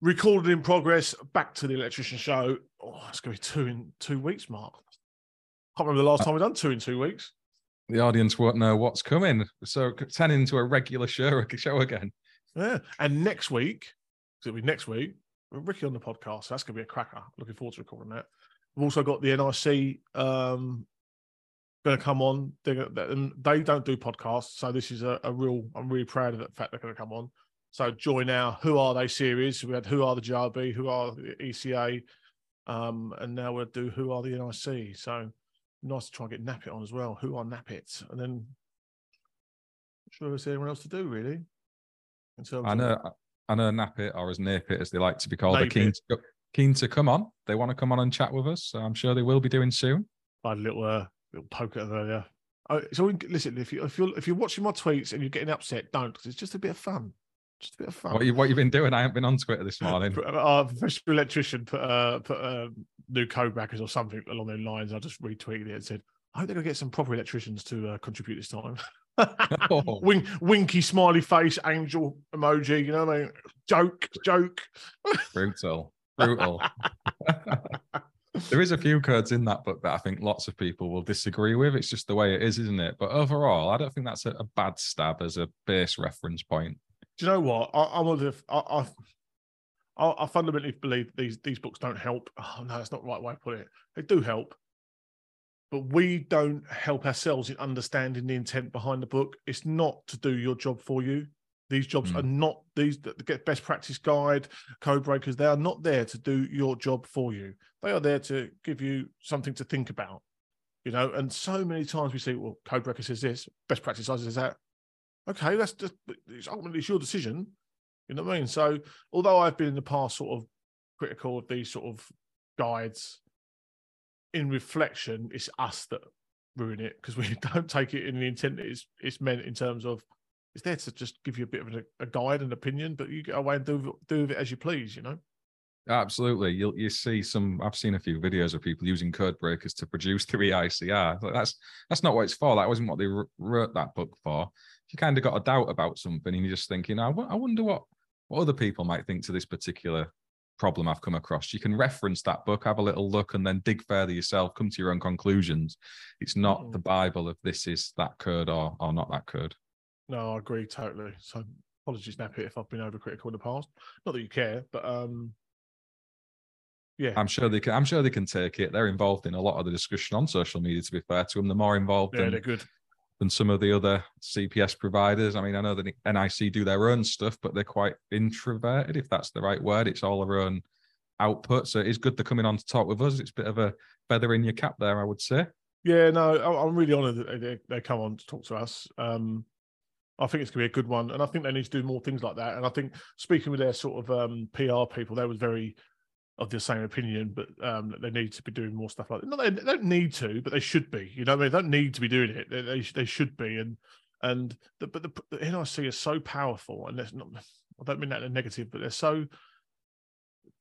recorded in progress. Back to the electrician show. Oh, it's going to be two in two weeks, Mark. Can't remember the last time we've done two in two weeks. The audience won't know what's coming. So turning into a regular show, show again. Yeah. And next week, it'll be next week, Ricky on the podcast. So that's going to be a cracker. Looking forward to recording that. We've also got the NIC um, going to come on. They're, they don't do podcasts, so this is a, a, real. I'm really proud of the fact they're going to come on. So join our Who Are They series. We had Who Are the GRB, Who Are the ECA, um, and now we'll do Who Are the NIC. So nice to try and get Nappet on as well. Who are Nappet? And then, not sure there's anyone else to do really. I know, of, I know Nappet, or as Napit as they like to be called, They're keen to, keen to come on. They want to come on and chat with us. So I'm sure they will be doing soon. I had a little, uh, little poke at them earlier. Oh, so listen, if you if you're if you're watching my tweets and you're getting upset, don't because it's just a bit of fun. Just a bit of fun. What you what you've been doing? I haven't been on Twitter this morning. Our professional electrician put uh put uh, new code breakers or something along those lines. I just retweeted it and said, I hope they're gonna get some proper electricians to uh, contribute this time. oh. Wink, winky smiley face, angel emoji. You know what I mean? Joke, joke. Brutal, brutal. there is a few codes in that book that I think lots of people will disagree with. It's just the way it is, isn't it? But overall, I don't think that's a, a bad stab as a base reference point do you know what? I, of the, I, I, I fundamentally believe these these books don't help. Oh no, that's not the right way to put it. They do help, but we don't help ourselves in understanding the intent behind the book. It's not to do your job for you. These jobs mm. are not these the get best practice guide, code breakers. They are not there to do your job for you. They are there to give you something to think about. You know, and so many times we see, well, code breaker says this, best practice says that. Okay, that's just it's ultimately it's your decision. You know what I mean? So although I've been in the past sort of critical of these sort of guides, in reflection, it's us that ruin it because we don't take it in the intent that it's it's meant in terms of it's there to just give you a bit of a, a guide and opinion, but you get away and do do with it as you please. You know. Absolutely, you'll you see some. I've seen a few videos of people using code breakers to produce three ICR. That's that's not what it's for. That wasn't what they wrote that book for you kind of got a doubt about something and you're just thinking, I wonder what, what other people might think to this particular problem I've come across. You can reference that book, have a little look, and then dig further yourself, come to your own conclusions. It's not mm. the Bible of this is that code or, or not that code. No, I agree totally. So apologies, Nappy, if I've been overcritical in the past. Not that you care, but um yeah. I'm sure they can I'm sure they can take it. They're involved in a lot of the discussion on social media, to be fair to them. They're more involved yeah, than, they're good than some of the other CPS providers. I mean, I know that NIC do their own stuff, but they're quite introverted, if that's the right word. It's all their own output. So it's good they're coming on to talk with us. It's a bit of a feather in your cap there, I would say. Yeah, no, I'm really honoured that they, they come on to talk to us. Um, I think it's going to be a good one, and I think they need to do more things like that. And I think speaking with their sort of um, PR people, they was very of the same opinion, but um, they need to be doing more stuff like that. They, don't need to, but they should be. You know, I mean, they don't need to be doing it. They they, they should be. And and the, but the, the NIC is so powerful, and there's not. I don't mean that in a negative, but they're so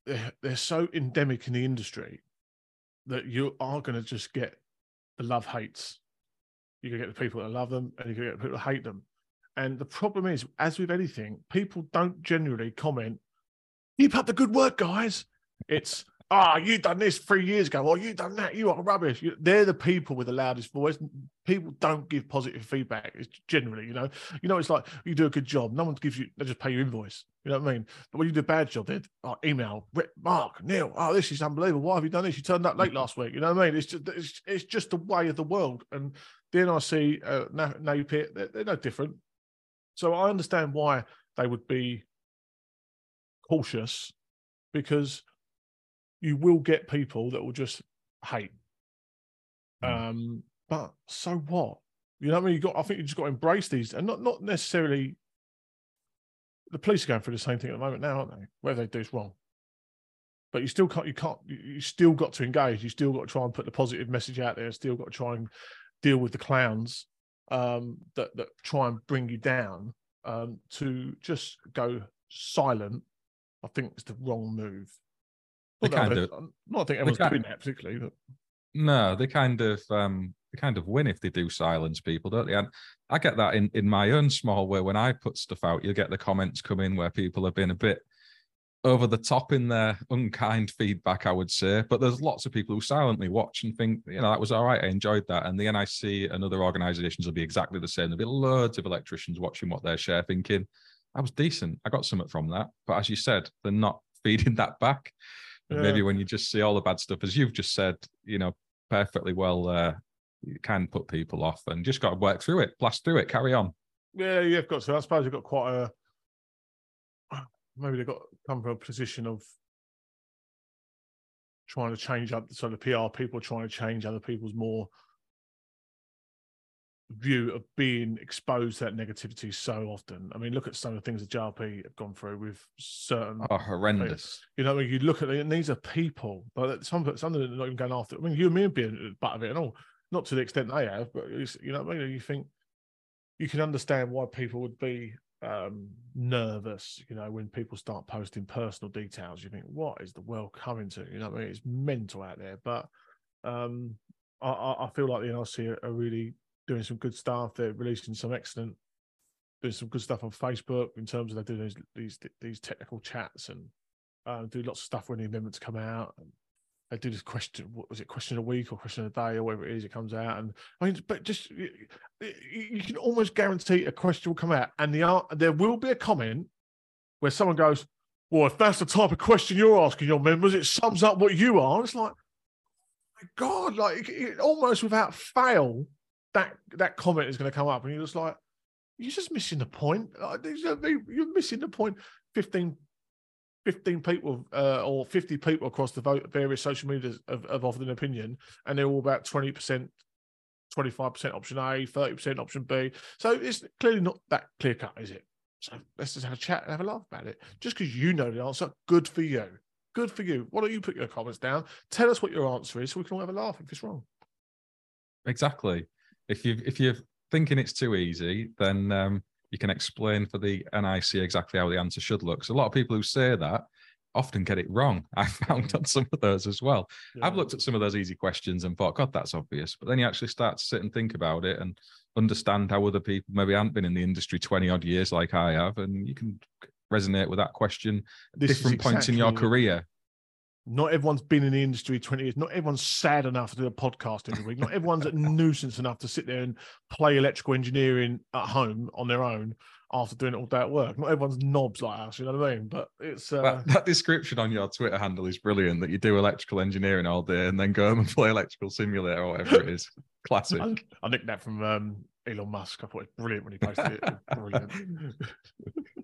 they're, they're so endemic in the industry that you are going to just get the love hates. Going to get the people that love them, and going to get people that hate them. And the problem is, as with anything, people don't generally comment. Keep up the good work, guys it's ah, oh, you done this three years ago, or you done that, you are rubbish. They're the people with the loudest voice. People don't give positive feedback. It's generally, you know, you know, it's like you do a good job. No one gives you; they just pay your invoice. You know what I mean? But when you do a bad job, they oh, email Mark Neil. Oh, this is unbelievable. Why have you done this? You turned up late last week. You know what I mean? It's just it's, it's just the way of the world. And the NIC, uh, NAPIT, they're, they're no different. So I understand why they would be cautious because you will get people that will just hate. Mm. Um, but so what? You know what I mean? You got I think you just got to embrace these and not not necessarily the police are going through the same thing at the moment now, aren't they? Whether they do is wrong. But you still can't you can't you still got to engage. You still got to try and put the positive message out there, still got to try and deal with the clowns um, that that try and bring you down. Um, to just go silent, I think it's the wrong move. They kind of. Not I think everyone's doing that particularly. But... No, they kind of um, they kind of win if they do silence people, don't they? And I get that in in my own small way. When I put stuff out, you get the comments come in where people have been a bit over the top in their unkind feedback, I would say. But there's lots of people who silently watch and think, you know, that was all right. I enjoyed that. And the NIC and other organizations will be exactly the same. There'll be loads of electricians watching what they're share thinking, that was decent. I got something from that. But as you said, they're not feeding that back. Yeah. Maybe when you just see all the bad stuff, as you've just said, you know, perfectly well, uh, you can put people off and just got to work through it, blast through it, carry on. Yeah, you've got to. I suppose you've got quite a maybe they've got come from a position of trying to change up so the PR people trying to change other people's more view of being exposed to that negativity so often. I mean, look at some of the things that JRP have gone through with certain oh horrendous. You know, when you look at it, and these are people, but some some of them are not even going after. I mean, you and me have been part of it and all, not to the extent they have, but you know, I mean, you think you can understand why people would be um, nervous, you know, when people start posting personal details, you think, what is the world coming to? You know, I mean, it's mental out there. But um, I, I feel like the NIC are really doing some good stuff. They're releasing some excellent, doing some good stuff on Facebook in terms of they do these these these technical chats and uh, do lots of stuff when the amendments come out. And they do this question what was it question a week or question a day or whatever it is it comes out and i mean but just you, you can almost guarantee a question will come out and the there will be a comment where someone goes well if that's the type of question you're asking your members it sums up what you are it's like my god like it, almost without fail that that comment is going to come up and you're just like you're just missing the point you're missing the point 15 15 people uh, or 50 people across the various social medias have, have offered an opinion, and they're all about 20%, 25% option A, 30% option B. So it's clearly not that clear cut, is it? So let's just have a chat and have a laugh about it. Just because you know the answer, good for you. Good for you. Why don't you put your comments down? Tell us what your answer is so we can all have a laugh if it's wrong. Exactly. If you if you're thinking it's too easy, then um, you can explain for the NIC exactly how the answer should look. So a lot of people who say that often get it wrong. I found on some of those as well. Yeah. I've looked at some of those easy questions and thought, God, that's obvious. But then you actually start to sit and think about it and understand how other people maybe haven't been in the industry 20 odd years like I have. And you can resonate with that question at different exactly points in your career. Not everyone's been in the industry 20 years. Not everyone's sad enough to do a podcast every week. Not everyone's a nuisance enough to sit there and play electrical engineering at home on their own after doing it all day at work. Not everyone's knobs like us, you know what I mean? But it's uh... that, that, description on your Twitter handle is brilliant. That you do electrical engineering all day and then go home and play electrical simulator or whatever it is. Classic. I, I nicked that from um, Elon Musk. I thought it was brilliant when he posted it. brilliant.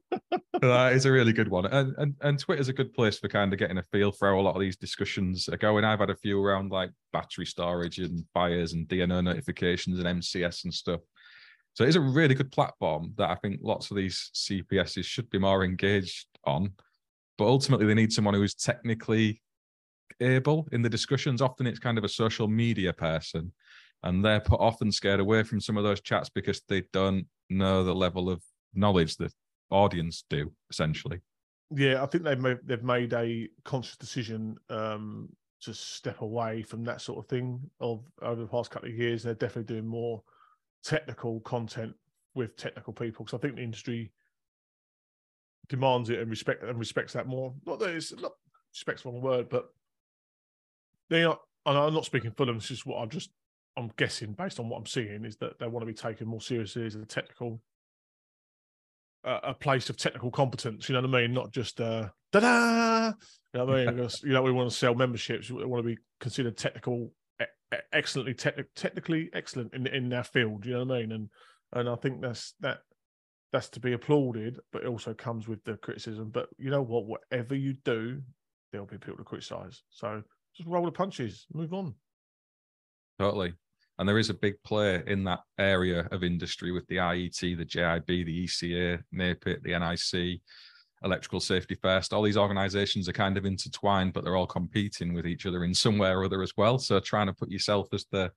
that is a really good one. And, and and Twitter's a good place for kind of getting a feel for how a lot of these discussions are going. I've had a few around like battery storage and fires and DNO notifications and MCS and stuff. So it's a really good platform that I think lots of these CPSs should be more engaged on. But ultimately, they need someone who is technically able in the discussions. Often it's kind of a social media person, and they're put off and scared away from some of those chats because they don't know the level of knowledge that audience do essentially. Yeah, I think they've made, they've made a conscious decision um, to step away from that sort of thing. Of over the past couple of years, they're definitely doing more technical content with technical people because I think the industry demands it and respect and respects that more. Not that it's not respect's wrong word, but they are. And I'm not speaking them. This is what I'm just I'm guessing based on what I'm seeing is that they want to be taken more seriously as a technical a place of technical competence. You know what I mean? Not just uh, da da. You know what I mean? because, you know, we want to sell memberships. We want to be considered technical, excellently te- technically excellent in in their field. You know what I mean? And and I think that's that that's to be applauded, but it also comes with the criticism. But you know what? Whatever you do, there'll be people to criticize. So just roll the punches, move on. Totally. And there is a big player in that area of industry with the IET, the JIB, the ECA, NAPIT, the NIC, Electrical Safety First. All these organizations are kind of intertwined, but they're all competing with each other in some way or other as well. So trying to put yourself as the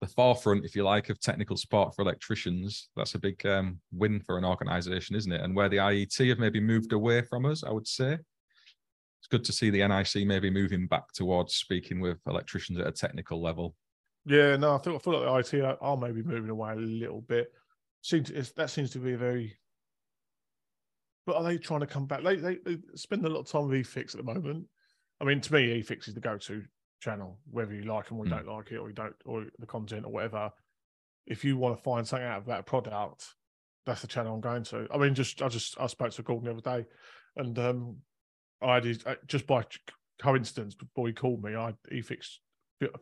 the forefront, if you like, of technical support for electricians, that's a big um, win for an organization, isn't it? And where the IET have maybe moved away from us, I would say, it's good to see the NIC maybe moving back towards speaking with electricians at a technical level yeah, no, I feel I feel like the IET are maybe moving away a little bit. Seems that seems to be a very but are they trying to come back? They, they, they spend a lot of time with Efixx at the moment. I mean, to me, Efixx is the go-to channel, whether you like them or you Mm. don't like it, or you don't, or the content or whatever. If you want to find something out of that product, that's the channel I'm going to. I mean, just I just I spoke to Gordon the other day, and um, I his, uh, just by coincidence before he called me, I a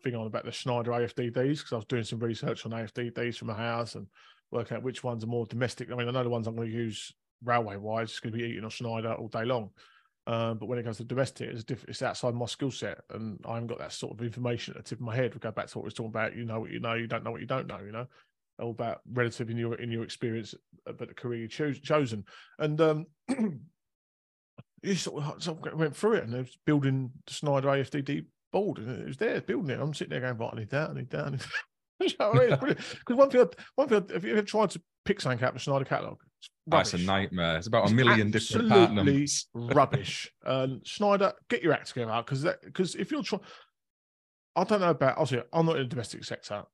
thing on about the Schneider AFDDs because I was doing some research on AFDDs from my house and working out which ones are more domestic. I mean, I know the ones I'm going to use railway wise, it's going to be Eaton on Schneider all day long. Um, but when it comes to domestic, it's different. It's outside my skill set, and I haven't got that sort of information at the tip of my head. We go back to what we was talking about. You know what you know. You don't know what you don't know. You know, all about relative in your in your experience, uh, but the career you choose chosen. And um, you sort of, sort of went through it, and they was building the Schneider AFDD board, and it was there building it. I'm sitting there going, "Right, I need that, I need that." I need that." You know what I mean? Because one thing, I, one thing, I, have you ever tried to pick something out of the Schneider catalog? It's That's a nightmare. It's about a It's million different part absolutely numbers. rubbish. Um, Schneider, get your act together because that because if you're trying, I don't know about. I'll Obviously, I'm not in the domestic sector,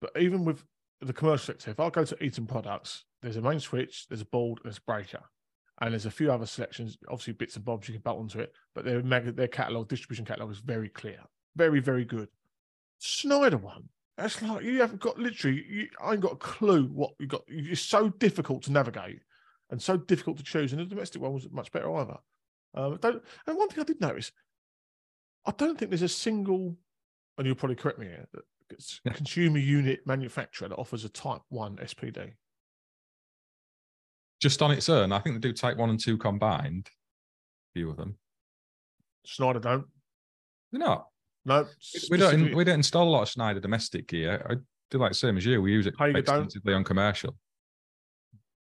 but even with the commercial sector, if I go to Eaton Products, there's a main switch, there's a board, there's a breaker, and there's a few other selections. Obviously, bits and bobs you can bolt onto it, but their mag- their catalog distribution catalog is very clear, very very good. Schneider one. That's like you haven't got literally. You, I ain't got a clue what you got. It's so difficult to navigate and so difficult to choose. And the domestic one was much better either. Um, don't, and one thing I did notice, I don't think there's a single, and you'll probably correct me here, that it's Yeah. consumer unit manufacturer that offers a Type One SPD. Just on its own, I think they do type one and two combined. A few of them. Schneider don't. They're not. No, We don't. We don't install a lot of Schneider domestic gear. I do like the same as you. We use it Hager don't. extensively on commercial.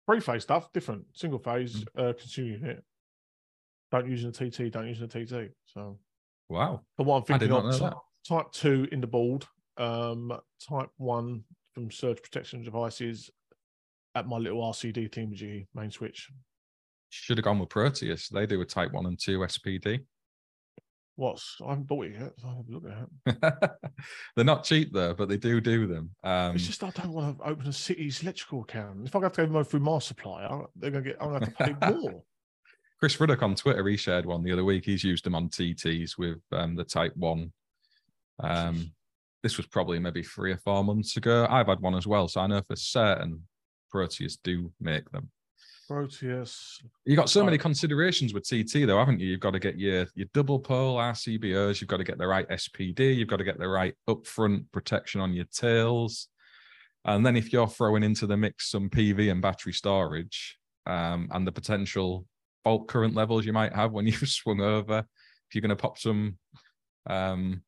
three phase stuff, different single Mm. phase uh, consumer unit. Don't use in a TT. Don't use in a TT. So, Wow. but what I'm I did thinking not of know type, that. type two in the board, um, type one from surge protection devices at my little RCD Thingy main switch. Should have gone with Proteus. They do a type one and two SPD. What's I haven't bought it yet. So I'll have a look at it. They're not cheap though, but they do do them. Um, It's just I don't want to open a city's electrical account. If I have to go through my supplier, they're gonna get. I'm gonna have to pay more. Chris Ruddock on Twitter, he shared one the other week. He's used them on TTs with um, the Type One. Um, this was probably maybe three or four months ago. I've had one as well, so I know for certain Proteus do make them. Proteus. You got so many considerations with TT though, haven't you? You've got to get your your double pole RCBOs, you've got to get the right SPD, you've got to get the right upfront protection on your tails. And then if you're throwing into the mix some PV and battery storage, um, and the potential fault current levels you might have when you've swung over, if you're going to pop some um,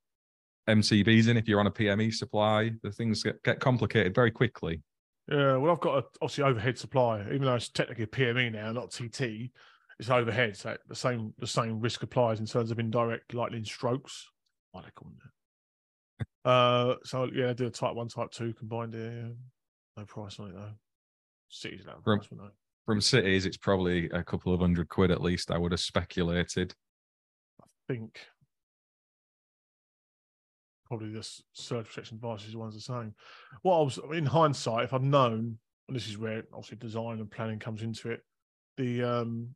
MCBs in, if you're on a PME supply, the things get, get complicated very quickly. Yeah, well, I've got a, obviously overhead supply, even though it's technically a PME now, not TT. It's overhead, so the same the same risk applies in terms of indirect lightning strokes. What are they calling it? uh, so yeah, I do a type one, type two combined here. yeah. No price on it though. City's low From- price, wouldn't From cities, it's probably a couple of hundred quid at least, I would have speculated. I think probably this surge protection devices the ones the same. What I was in hindsight, if I'd known, and this is where obviously design and planning comes into it, the um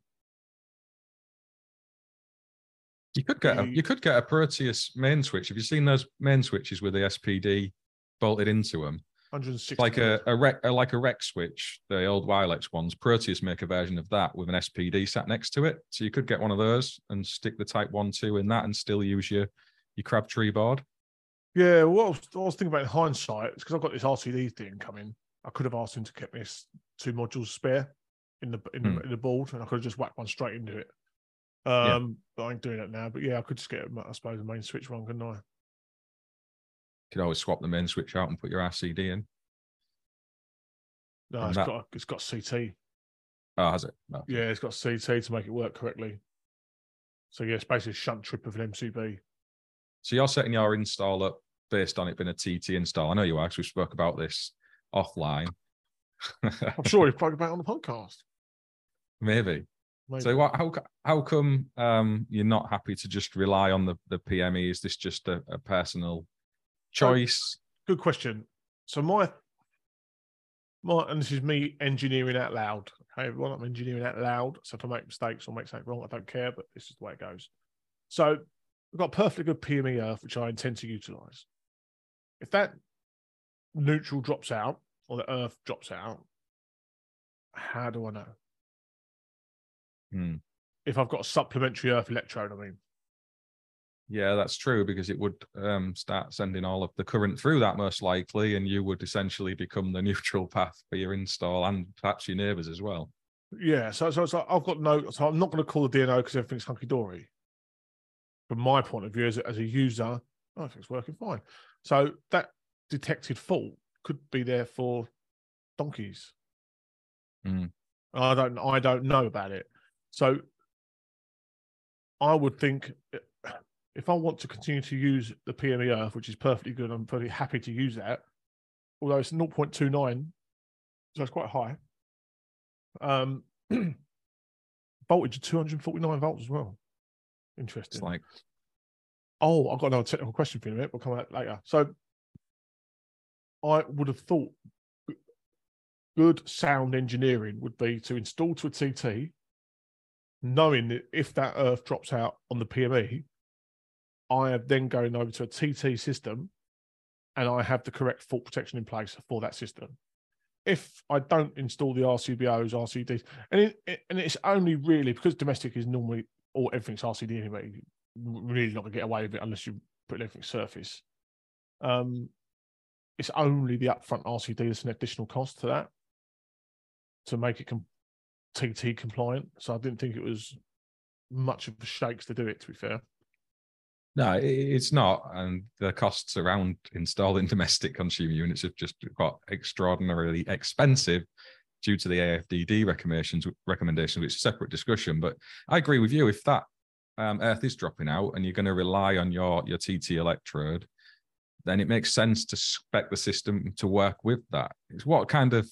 You could get a, you could get a Proteus main switch. Have you seen those main switches with the SPD bolted into them? 160 It's like a, a rec a, like a rec switch, the old Wylex ones. Proteus make a version of that with an SPD sat next to it. So you could get one of those and stick the Type One Two in that and still use your your Crabtree board. Yeah, what I was, what I was thinking about in hindsight is because I've got this RCD thing coming. I could have asked him to keep me two modules spare in the in the, Hmm. in the board, and I could have just whacked one straight into it. Yeah. Um, but I ain't doing that now. But yeah, I could just get, I suppose, a main switch one, couldn't I? You could always swap the main switch out and put your RCD in. No, And it's that- got it's got CT. Oh, has it? No. Yeah, it's got CT to make it work correctly. So yeah, it's basically a shunt trip of an MCB. So you're setting your install up based on it being a TT install. I know you are, because we spoke about this offline. I'm sure we've spoken about it on the podcast. Maybe. Maybe. So what? How how come um, you're not happy to just rely on the the PME? Is this just a, a personal choice? Good question. So my my and this is me engineering out loud. Okay, everyone, I'm engineering out loud. So if I make mistakes or make something wrong, I don't care, but this is the way it goes. So we've got perfectly good PME earth, which I intend to utilize. If that neutral drops out or the earth drops out, how do I know? Hmm. If I've got a supplementary earth electrode, I mean. Yeah, that's true because it would um, start sending all of the current through that most likely, and you would essentially become the neutral path for your install and perhaps your neighbours as well. Yeah, so, so, so I've got no, so I'm not going to call the DNO because everything's hunky dory. From my point of view, as a, as a user, I think it's working fine. So that detected fault could be there for donkeys. Mm. I don't, I don't know about it. So I would think if I want to continue to use the PME Earth, which is perfectly good, I'm very happy to use that. Although it's 0.29, so it's quite high. Um, voltage of 249 volts as well. Interesting. It's like Oh, I've got another technical question for you in a minute. We'll come out later. So I would have thought good sound engineering would be to install to a TT, knowing that if that earth drops out on the PME, I am then going over to a TT system and I have the correct fault protection in place for that system. If I don't install the RCBOs, RCDs, and it, and it's only really because domestic is normally or everything's RCD anyway, really not gonna get away with it unless you put everything surface. Um, it's only the upfront RCD that's an additional cost to that to make it com- TT compliant. So I didn't think it was much of a shakes to do it. To be fair. No, it's not. And the costs around installing domestic consumer units have just got extraordinarily expensive due to the AFDD recommendations, recommendations, which is a separate discussion. But I agree with you. If that um, earth is dropping out and you're going to rely on your, your TT electrode, then it makes sense to spec the system to work with that. It's what kind of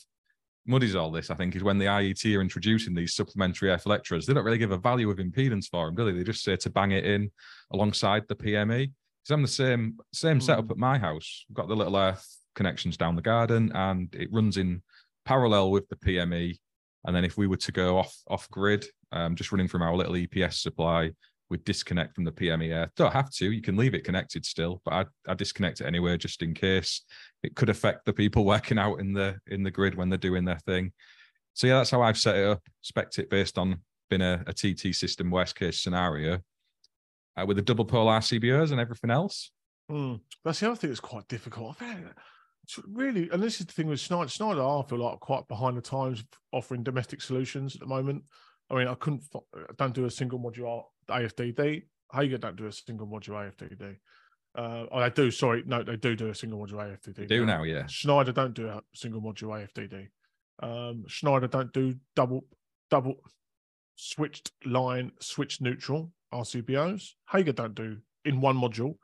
muddies all this, I think, is when the IET are introducing these supplementary earth electrodes. They don't really give a value of impedance for them, do they? They just say to bang it in alongside the PME. Because I'm the same same mm. setup at my house. I've got the little earth connections down the garden, and it runs in parallel with the PME. And then if we were to go off off grid, um, just running from our little EPS supply, we'd disconnect from the PME earth. Don't have to. You can leave it connected still, but I, I disconnect it anyway just in case it could affect the people working out in the in the grid when they're doing their thing. So yeah, that's how I've set it up. Spec it based on being a, a TT system worst case scenario uh, with the double pole RCBOs and everything else. Mm. That's the other thing that's quite difficult. It's really, and this is the thing with Schneider. Schneider, I feel like quite behind the times offering domestic solutions at the moment. I mean, I couldn't, I don't do a single module AFDD. Hager don't do a single module AFDD. Uh, oh, they do. Sorry, no, they do do a single module AFDD. They do now, yeah. Schneider don't do a single module AFDD. Um, Schneider don't do double double switched line, switched neutral RCBOs. Hager don't do in one module.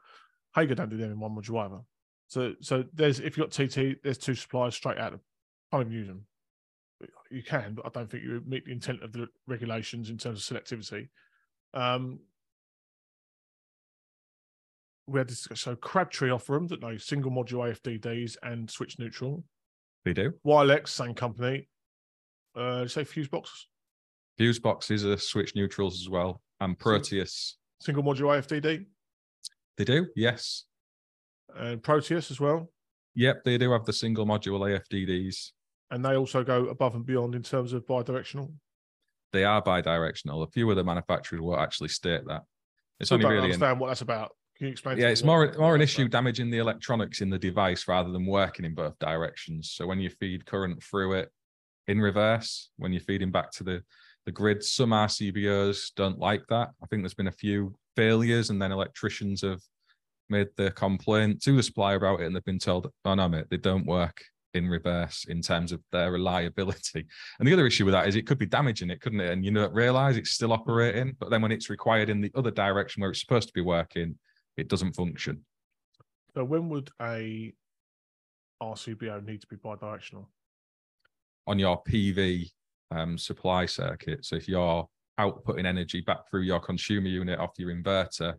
Hager don't do them in one module either. So, so there's if you've got TT, there's two suppliers straight out of. Can't even use them. You can, but I don't think you meet the intent of the regulations in terms of selectivity. Um, we had this, so Crabtree offer them that no single module AFDDs and switch neutral. They do. Wylex, same company. Uh, say Fuse Box. Fuse boxes are switch neutrals as well, and Proteus. Single module AFDD. They do, yes. And Proteus as well. Yep, they do have the single module AFDDs. And they also go above and beyond in terms of bidirectional. They are bidirectional. A few of the manufacturers will actually state that. It's I only really understand in... what that's about. Can you explain? Yeah, it's more more an issue damaging the electronics in the device rather than working in both directions. So when you feed current through it in reverse, when you're feeding back to the the grid, some RCBOs don't like that. I think there's been a few failures, and then electricians have made the complaint to the supplier about it, and they've been told, "Oh no, mate, they don't work in reverse in terms of their reliability." And the other issue with that is it could be damaging it, couldn't it? And you don't realize it's still operating, but then when it's required in the other direction where it's supposed to be working, it doesn't function. So when would a RCBO need to be bi-directional? On your PV um, supply circuit. So if you're outputting energy back through your consumer unit off your inverter,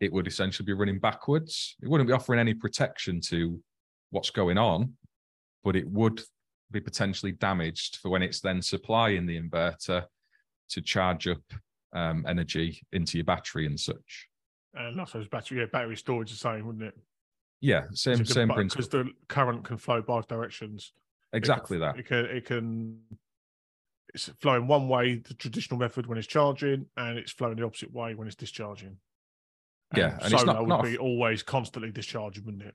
it would essentially be running backwards. It wouldn't be offering any protection to what's going on, but it would be potentially damaged for when it's then supplying the inverter to charge up um, energy into your battery and such. And I suppose battery, yeah, battery storage is the same, wouldn't it? Yeah, same same principle. Because the current can flow both directions. Exactly it that. It can, it can it's flowing one way, the traditional method when it's charging, and it's flowing the opposite way when it's discharging. Yeah, and, and it's not, would not be always constantly discharging, wouldn't it?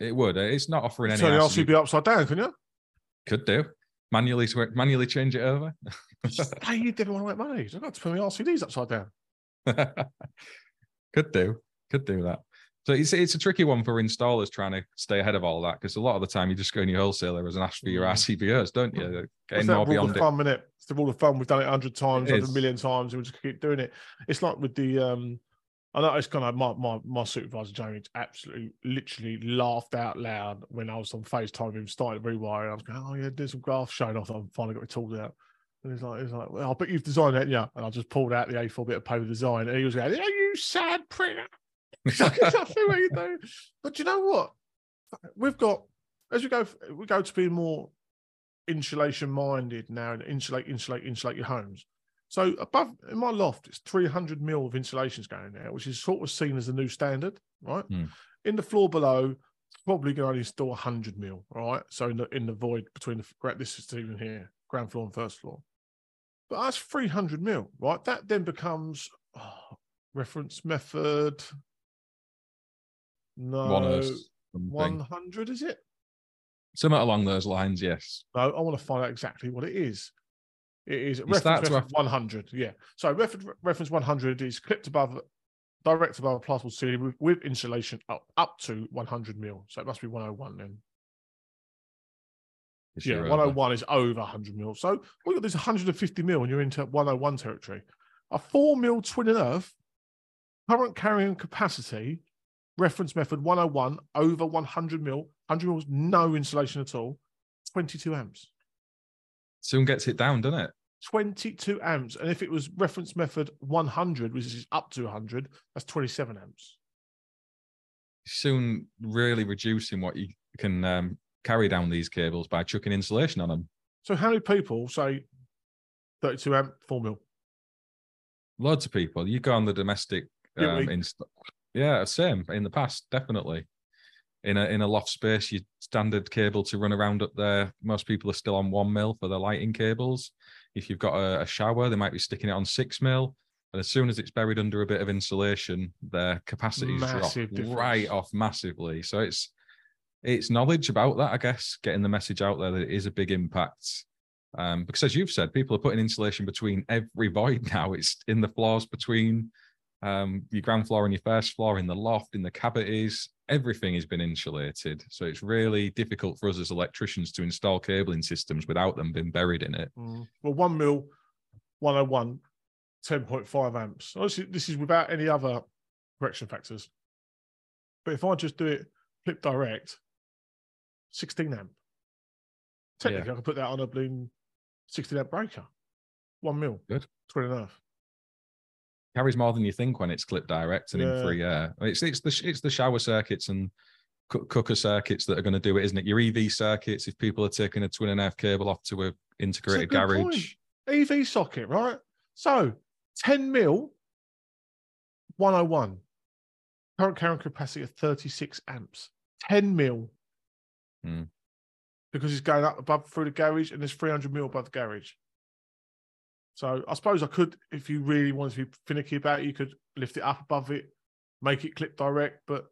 It would. It's not offering any. So the RCB upside down, can you? Could do. Manually manually change it over. hey, you didn't want to make money. I've got to put my RCDs upside down. Could do. Could do that. So it's it's a tricky one for installers trying to stay ahead of all that because a lot of the time you just go in your wholesalers and ask for your mm. RCBOs, don't you? Getting more beyond it. Fun, it. It's the rule of thumb. We've done it a hundred times, a million times, and we just keep doing it. It's like with the um I know it's kind of my my my supervisor Jamie absolutely literally laughed out loud when I was on FaceTime him starting rewiring. I was going, Oh yeah, there's some graphs showing off. I finally got my tools out. And he's like, he's like, well, I bet you've designed it, yeah. And I just pulled out the A4 bit of paper design, and he was going, "Are you sad printer?" exactly what you do. But you know what? We've got as we go, we go to be more insulation minded now, and insulate, insulate, insulate your homes. So above in my loft, it's 300 mil of insulation's going there, which is sort of seen as the new standard, right? Mm. In the floor below, probably going to install 100 mil, right? So in the in the void between the this is even here, ground floor and first floor. But that's 300 mil, right? That then becomes oh, reference method. No, 100 is it? Something along those lines, yes. No, I want to find out exactly what it is. It is reference, reference 100. Yeah. So reference, reference 100 is clipped above, direct above a plasterboard ceiling with, with insulation up, up to 100 mil. So it must be 101 then. It's yeah, 101 uh, is over 100 mil. So we got this 150 mil and you're into 101 territory. A 4 mil twin and earth, current carrying capacity, reference method 101 over 100 mil, 100 mil, no insulation at all, 22 amps. Soon gets it down, doesn't it? 22 amps. And if it was reference method 100, which is up to 100, that's 27 amps. Soon really reducing what you can um, carry down these cables by chucking insulation on them. So, how many people say 32 amp, 4 mil? Loads of people. You go on the domestic um, inst- yeah, same in the past, definitely. In a in a loft space, your standard cable to run around up there. Most people are still on one mil for their lighting cables. If you've got a, a shower, they might be sticking it on six mil. And as soon as it's buried under a bit of insulation, their capacities drop difference. right off massively. So it's it's knowledge about that, I guess, getting the message out there that it is a big impact. Um, because as you've said, people are putting insulation between every void now. It's in the floors between um, your ground floor and your first floor, in the loft, in the cavities. Everything has been insulated. So it's really difficult for us as electricians to install cabling systems without them being buried in it. Mm. Well, one mil, 101, 10.5 amps. Obviously, this is without any other correction factors. But if I just do it clip direct, 16 amp. Technically, yeah. I could put that on a bloom 16 amp breaker. One mil. Good. 20 and a half. Carries more than you think when it's clip direct and yeah. in free air. It's it's the it's the shower circuits and cooker circuits that are going to do it, isn't it? Your EV circuits, if people are taking a twin and a half cable off to a integrated garage. Point. EV socket, right? So 10 mil, 101. Current carrying capacity of 36 amps. 10 mil. Mm. Because it's going up above through the garage and there's 300 mil above the garage. So I suppose I could, if you really wanted to be finicky about it, you could lift it up above it, make it clip direct, but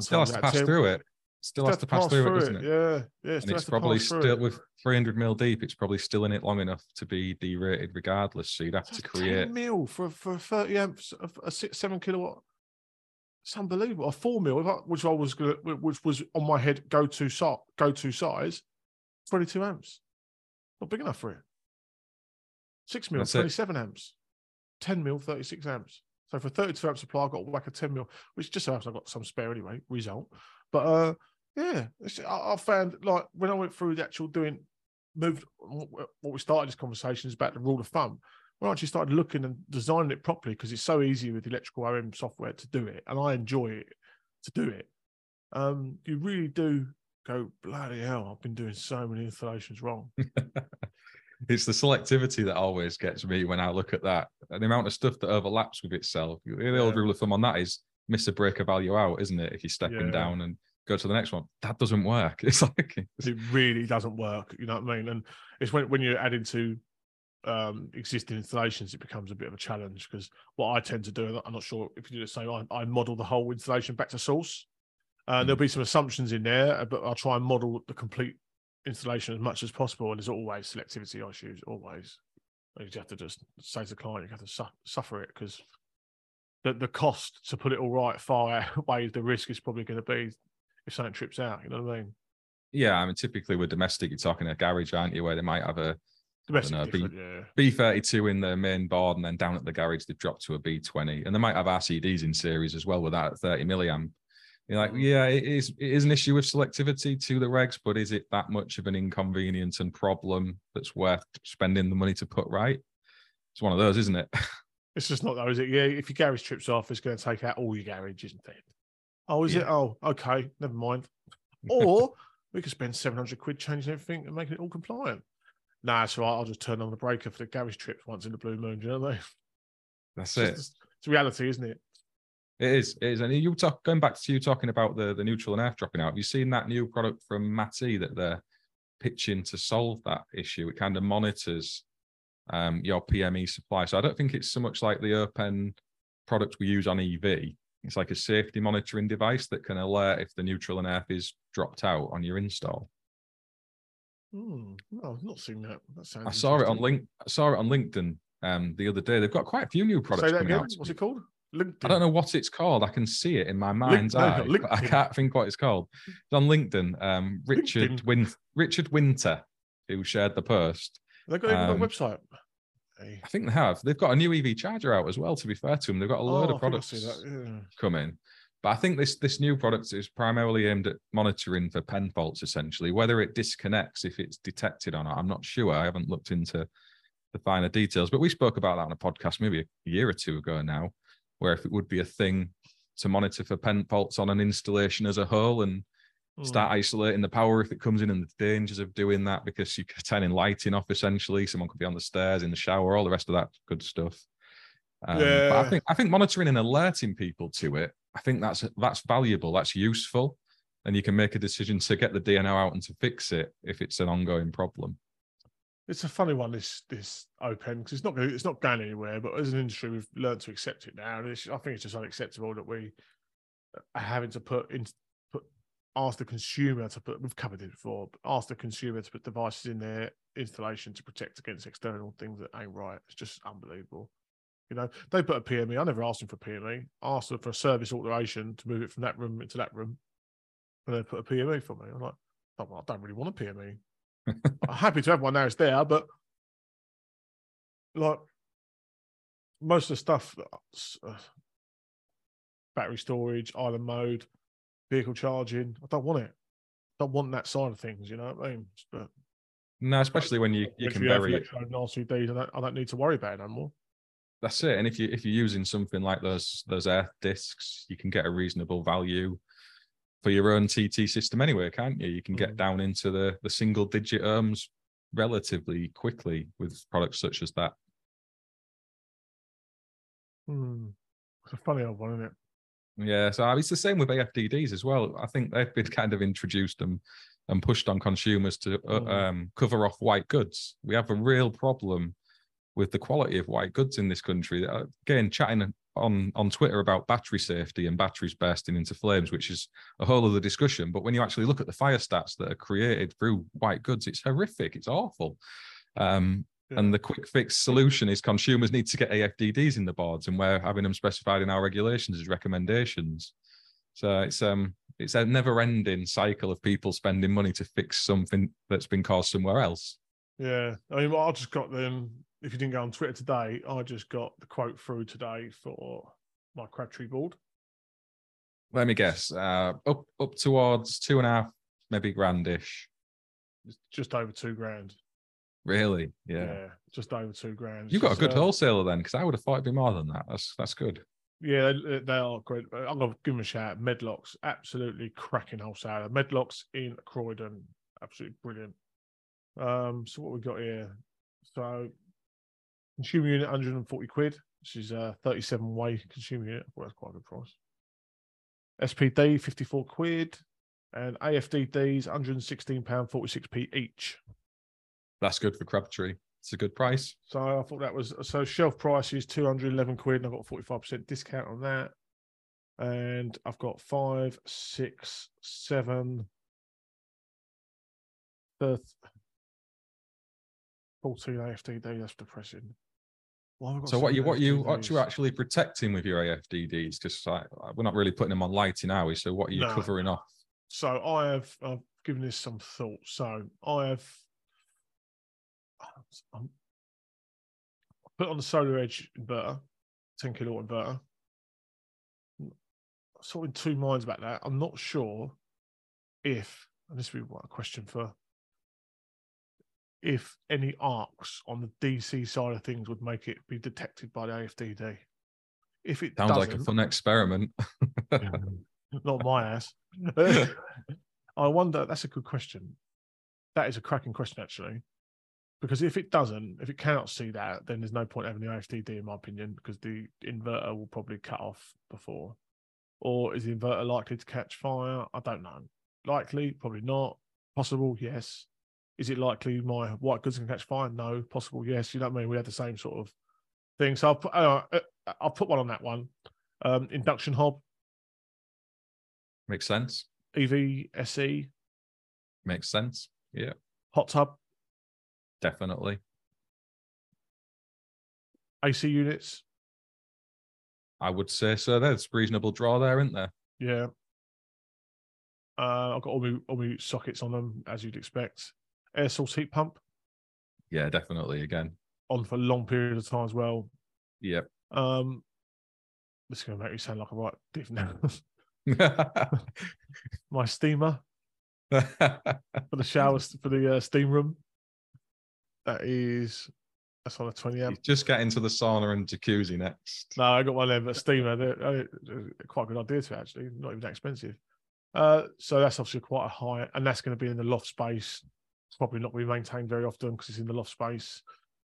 still has to pass 10, through it. Still, has to pass, pass through, through, it, doesn't it? Yeah, yeah. And it's probably still with 300 mil deep. It's probably still in it long enough to be derated, regardless. So you'd have to create 10 mil for for 30 amps, a six seven kilowatt it's unbelievable. A four mil, which I was gonna, which was on my head go to so, go to size, twenty two amps, not big enough for it. Six mil, twenty seven amps, ten mil, thirty six amps. So for thirty two amp supply, I got a whack of ten mil, which just so happens I've got some spare anyway. Result, but uh, yeah, I, I found like when I went through the actual doing moved what we started this conversation is about the rule of thumb when I actually started looking and designing it properly because it's so easy with electrical OM software to do it, and I enjoy it to do it. Um, you really do go, bloody hell, I've been doing so many installations wrong. it's the selectivity that always gets me when I look at that. And the amount of stuff that overlaps with itself. The old Yeah. rule of thumb on that is miss a breaker value out, isn't it? If you're stepping Yeah. down and go to the next one, that doesn't work. It's like it really doesn't work. You know what I mean? And it's when when you're adding to um, existing installations, it becomes a bit of a challenge because what I tend to do, and I'm not sure if you do the same, I, I model the whole installation back to source. Uh, There'll be some assumptions in there, uh, but I'll try and model the complete installation as much as possible. And there's always selectivity issues, always. You just have to just say to the client, you have to su- suffer it because the, the cost to put it all right far outweighs the risk is probably going to be if something trips out. You know what I mean? yeah, I mean typically with domestic, you're talking a garage, aren't you, where they might have a know, different, yeah. B32 in the main board, and then down at the garage they've dropped to a B20, and they might have RCDs in series as well with that at 30 milliamp. You're like, yeah, it is. It is an issue with selectivity to the regs, but is it that much of an inconvenience and problem that's worth spending the money to put right? It's one of those, isn't it? It's just not though, is it? Yeah, if your garage trips off, it's going to take out all your garage, isn't it? Oh, is it? Oh, okay, never mind. Or we could spend seven hundred quid changing everything and making it all compliant. Nah, it's all right. I'll just turn on the breaker for the garage trips once in the blue moon. Do you know what I mean? That's It's, it. just- it's reality, isn't it? It is. It is. And you talk going back to you talking about the the neutral and earth dropping out. Have you seen that new product from Matty that they're pitching to solve that issue? It kind of monitors um, your PME supply. So I don't think it's so much like the open product we use on EV. It's like a safety monitoring device that can alert if the neutral and earth is dropped out on your install. Hmm. No, I've not seen that. That sounds. I saw it on link. I saw it on LinkedIn um, the other day. They've got quite a few new products Say that coming again. out. What's it called? LinkedIn. I don't know what it's called. I can see it in my mind's eye. but I can't think what it's called. It's on LinkedIn. Um, Richard LinkedIn. Win- Richard Winter, who shared the post. They've got um, a website. Hey. I think they have. They've got a new EV charger out as well. To be fair to them, they've got a load Oh, of I think I see products yeah. coming. But I think this this new product is primarily aimed at monitoring for pen faults, essentially. Whether it disconnects if it's detected or not, I'm not sure. I haven't looked into the finer details. But we spoke about that on a podcast maybe a year or two ago now, where if it would be a thing to monitor for pen faults on an installation as a whole and Hmm. start isolating the power if it comes in and the dangers of doing that because you're turning lighting off essentially. Someone could be on the stairs, in the shower, all the rest of that good stuff. Um, But I think I think monitoring and alerting people to it, I think that's that's valuable. That's useful, and you can make a decision to get the DNO out and to fix it if it's an ongoing problem. It's a funny one. This this open because it's not it's not going anywhere. But as an industry, we've learned to accept it now. And I think it's just unacceptable that we uh, are having to put in put ask the consumer to put. We've covered it before. Ask the consumer to put devices in their installation to protect against external things that ain't right. It's just unbelievable. You know, they put a PME. I never asked them for PME. I asked them for a service alteration to move it from that room into that room, and they put a PME for me. I'm like, oh, I don't really want a PME. I'm happy to have one now it's there, but like most of the stuff, uh, battery storage, island mode, vehicle charging, I don't want it. I don't want that side of things, you know what I mean? But No, especially when you you can have bury it. RCDs, I don't, I don't need to worry about it anymore. That's it. And if you if you're using something like those those earth discs, you can get a reasonable value for your own TT system anyway, can't you? You can get Mm. down into the the single digit ohms relatively quickly with products such as that. Hmm. It's a funny old one, isn't it? Yeah, so it's the same with AFDDs as well. I think they've been kind of introduced and and pushed on consumers to uh, Mm. um, cover off white goods. We have a real problem with the quality of white goods in this country. Again, chatting on on Twitter about battery safety and batteries bursting into flames, which is a whole other discussion. But when you actually look at the fire stats that are created through white goods, it's horrific. It's awful. Um, and the quick fix solution is consumers need to get AFDDs in the boards, and we're having them specified in our regulations as recommendations. So it's um it's a never-ending cycle of people spending money to fix something that's been caused somewhere else. Yeah, I mean, well, I just got them. If you didn't go on Twitter today, I just got the quote through today for my Crabtree board. Let me guess, uh, up up towards two and a half, maybe grandish. It's just over two grand. Really? Yeah, Yeah. just over two grand. You've got a good uh, wholesaler then, because I would have thought it'd be more than that. That's that's good. Yeah, they, they are great. I'm gonna give them a shout. Medlocks, absolutely cracking wholesaler. Medlocks in Croydon, absolutely brilliant. Um, so what we got here? So consumer unit 140 quid, which is a 37 way consumer unit. Well, that's quite a good price. SPD 54 quid, and AFDDs 116 pound 46p each. That's good for Crabtree. It's a good price. So I thought that was so shelf price is 211 quid, and I've got 45% discount on that. And I've got five, six, seven, the 14 AFDD. That's depressing. Why have I got So what you what you what you actually protecting with your AFDDs? Because like, we're not really putting them on lighting, are we? So what are you No. covering off? So I have I've given this some thought. So I have I'm, um, put on the SolarEdge inverter, 10 kilowatt inverter. Sort of in two minds about that. I'm not sure if, and this would be what a question for if any arcs on the DC side of things would make it be detected by the AFDD. If it Sounds like a fun experiment. not my ass. I wonder. That's a good question. That is a cracking question, actually. Because if it doesn't, if it cannot see that, then there's no point having the AFDD, in my opinion, because the inverter will probably cut off before. Or is the inverter likely to catch fire? I don't know. Likely, probably not. Possible, yes. Is it likely my white goods can catch fire? No. Possible, yes. You know what I mean? We had the same sort of thing. So I'll put, uh, uh, I'll put one on that one. Um, induction hob, Makes sense. EV SE, Makes sense. Yeah, hot tub, definitely. AC units. I would say so. There's reasonable draw there, isn't there? Yeah. Uh, I've got all my, all my sockets on them, as you'd expect. Air source heat pump Yeah, definitely. Again. on for a long period of time as well. Yep. Um, this is going to make me sound like a right div now. my steamer for the showers for the uh, steam room. That is that's on a twenty amp. Just get into the sauna and jacuzzi next. No, I got one there, but steamer. They're, uh, they're quite a good idea to actually, not even that expensive. Uh, so that's obviously quite a high, and that's going to be in the loft space. It's probably not going to be maintained very often because it's in the loft space.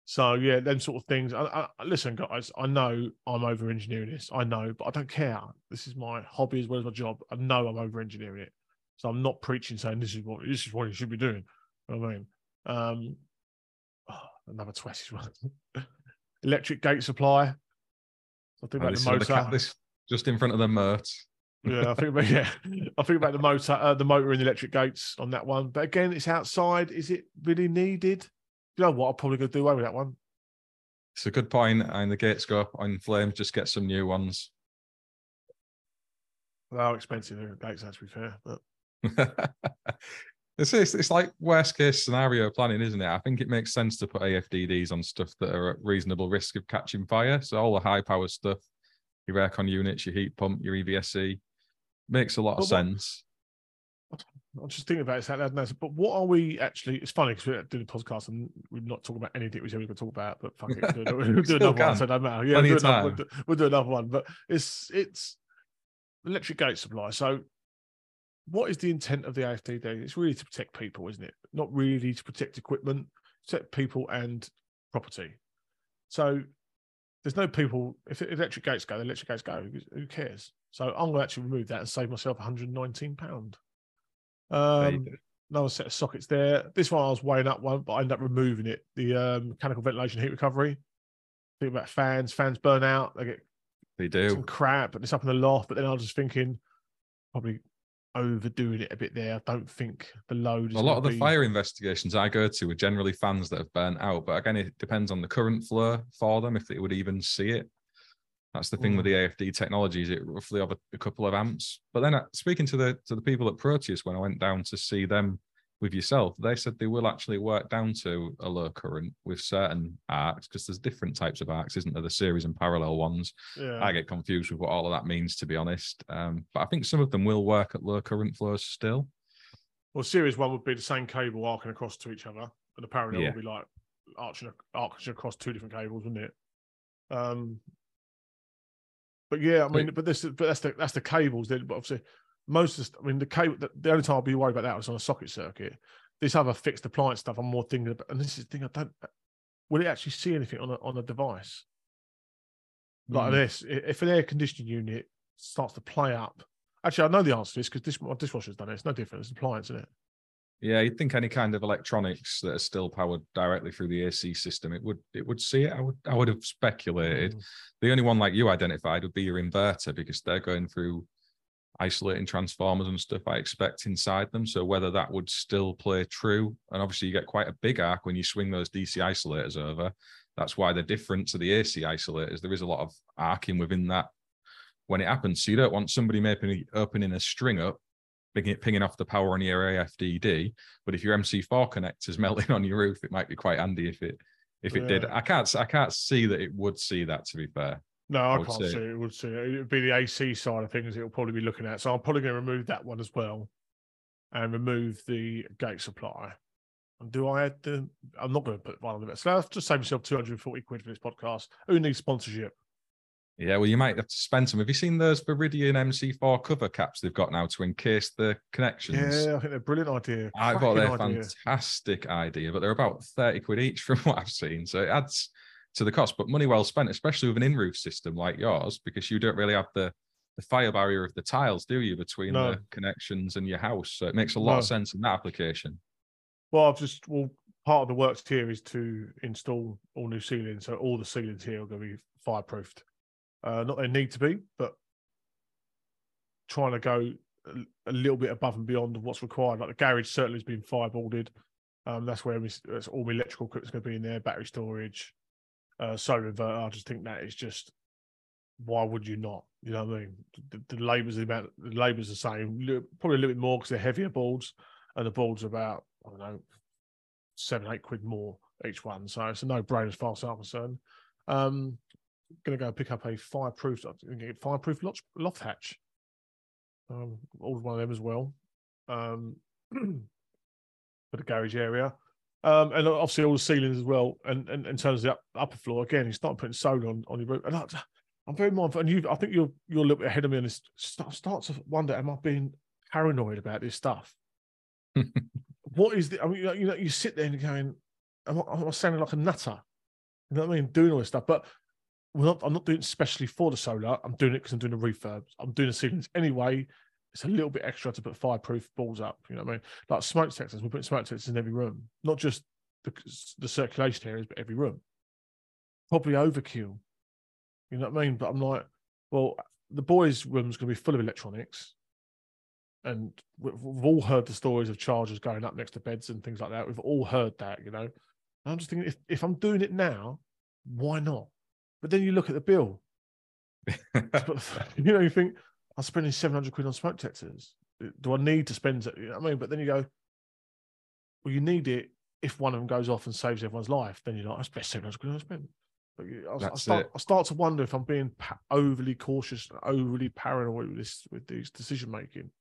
So yeah, them sort of things. I, I, listen, guys, I know I'm over engineering this. I know, but I don't care. This is my hobby as well as my job. I know I'm over engineering it, so I'm not preaching saying this is what this is what you should be doing. You know I mean, um, oh, another twist one. Electric gate supply. I think about the the motor. ca- this just in front of the Mert. Yeah, I think about yeah, I think about the motor, uh, the motor and the electric gates on that one. But again, it's outside. Is it really needed? You know what? I'm probably going to do away with that one. It's a good point. And the gates go up on flames. Just get some new ones. They are expensive the gates, to be fair. But it's, it's it's like worst case scenario planning, isn't it? I think it makes sense to put AFDDs on stuff that are at reasonable risk of catching fire. So all the high power stuff, your aircon units, your heat pump, your EVSE, makes a lot of what- sense. I'm just thinking about it. loud now. But what are we actually? It's funny because we're doing a podcast and we're not talking about anything we said we going to talk about. But fuck it, we'll do, we'll do another one. can. So it don't matter. Yeah, we'll do, another, we'll, do, we'll do another one. But it's it's electric gate supply. So what is the intent of the AFDD? It's really to protect people, isn't it? Not really to protect equipment, protect people and property. So there's no people. If electric gates go, the electric gates go. Who cares? So I'm going to actually remove that and save myself 119 pound. Um, another set of sockets there. This one I was weighing up one, but I ended up removing it. The um, mechanical ventilation heat recovery. Think about fans. Fans burn out. They get They do some crap, and it's up in the loft. But then I was just thinking, probably overdoing it a bit there. I don't think the load. Is A lot of the be- fire investigations I go to are generally fans that have burnt out, but again, it depends on the current flow for them if they would even see it. That's the thing with the AFD technologies; it roughly a, a couple of amps. But then, uh, speaking to the to the people at Proteus, when I went down to see them with yourself, they said they will actually work down to a low current with certain arcs because there's different types of arcs, isn't there? The series and parallel ones. Yeah. I get confused with what all of that means, to be honest. Um, but I think some of them will work at low current flows still. Well, series one would be the same cable arcing across to each other, and the parallel Yeah. would be like arching, arching across two different cables, wouldn't it? Um, But yeah, I mean, but this, but that's the that's the cables. Then, but obviously, most of the, I mean, the cable. The, the only time I'll be worried about that was on a socket circuit. This other fixed appliance stuff, I'm more thinking about. And this is the thing I don't. Will it actually see anything on a on a device like Mm. this? If an air conditioning unit starts to play up, actually, I know the answer to this because this my dishwasher's done it. It's no different. It's an appliance, isn't it? Yeah, you'd think any kind of electronics that are still powered directly through the AC system, it would it would see it. I would I would have speculated. Mm. The only one like you identified would be your inverter because they're going through isolating transformers and stuff. I expect inside them. So whether that would still play true, and obviously you get quite a big arc when you swing those DC isolators over. That's why they're different to the AC isolators. There is a lot of arcing within that when it happens. So you don't want somebody maybe opening a string up pinging, off the power on your AFDD. But if your MC4 connector's melting on your roof, it might be quite handy if it if it did. I can't I can't see that it would see that. To be fair, No, I I, can't see it. It would see it. It would be the AC side of things. It'll probably be looking at. So I'm probably going to remove that one as well, and remove the gate supply. And do I add the? I'm not going to put one on the So I've just saved myself 240 quid for this podcast. Who needs sponsorship? Yeah. Well, you might have to spend some. Have you seen those Viridian MC4 cover caps they've got now to encase the connections? Yeah, I think they're a brilliant idea. I thought they're idea. fantastic idea, but they're about 30 quid each from what I've seen. So it adds to the cost, but money well spent, especially with an in-roof system like yours, because you don't really have the the fire barrier of the tiles, do you, between No. the connections and your house? So it makes a lot No. of sense in that application. Well, I've just well, part of the works here is to install all new ceilings. So all the ceilings here are going to be fireproofed. Uh, not they need to be, but trying to go a, little bit above and beyond what's required. Like the garage certainly has been fireboarded. Um, that's where we, that's all my electrical equipment's going to be in there, battery storage, uh, solar inverter. I just think that is just why would you not? You know what I mean? The, the labour's the amount, the labour's the same, probably a little bit more because they're heavier boards, and the boards are about I don't know seven, eight quid more each one. So it's a no brainer as far as I'm concerned. Um, gonna go pick up a fireproof, get fireproof loft, loft hatch. Um, ordered one of them as well. Um, for the garage area. Um, and obviously all the ceilings as well. And, and in terms of the up, upper floor, again, you start putting solar on, on your roof. And I, I'm very mindful, and you, I think you're you're a little bit ahead of me on this. Start, start to wonder, am I being paranoid about this stuff? what is the? I mean, you know, you sit there and you're going, am I, am I sounding like a nutter? You know what I mean? Doing all this stuff, but I'm not doing it especially for the solar. I'm doing it because I'm doing the refurbs. I'm doing the ceilings anyway. It's a little bit extra to put fireproof balls up. You know what I mean? Like smoke detectors, we're putting smoke detectors in every room, not just the, circulation areas, but every room. Probably overkill. You know what I mean? But I'm like, well, the boys' room's going to be full of electronics. And we- we've all heard the stories of chargers going up next to beds and things like that. We've all heard that, you know. And I'm just thinking, if, if I'm doing it now, why not? But then you look at the bill. You know, you think, I'm spending 700 quid on smoke detectors. Do I need to spend it? You know what I mean? But then you go, well, you need it if one of them goes off and saves everyone's life. Then you're like, that's best 700 quid I spend. But you- I, I start. I start to wonder if I'm being pa- overly cautious, and overly paranoid with this, with these decision making.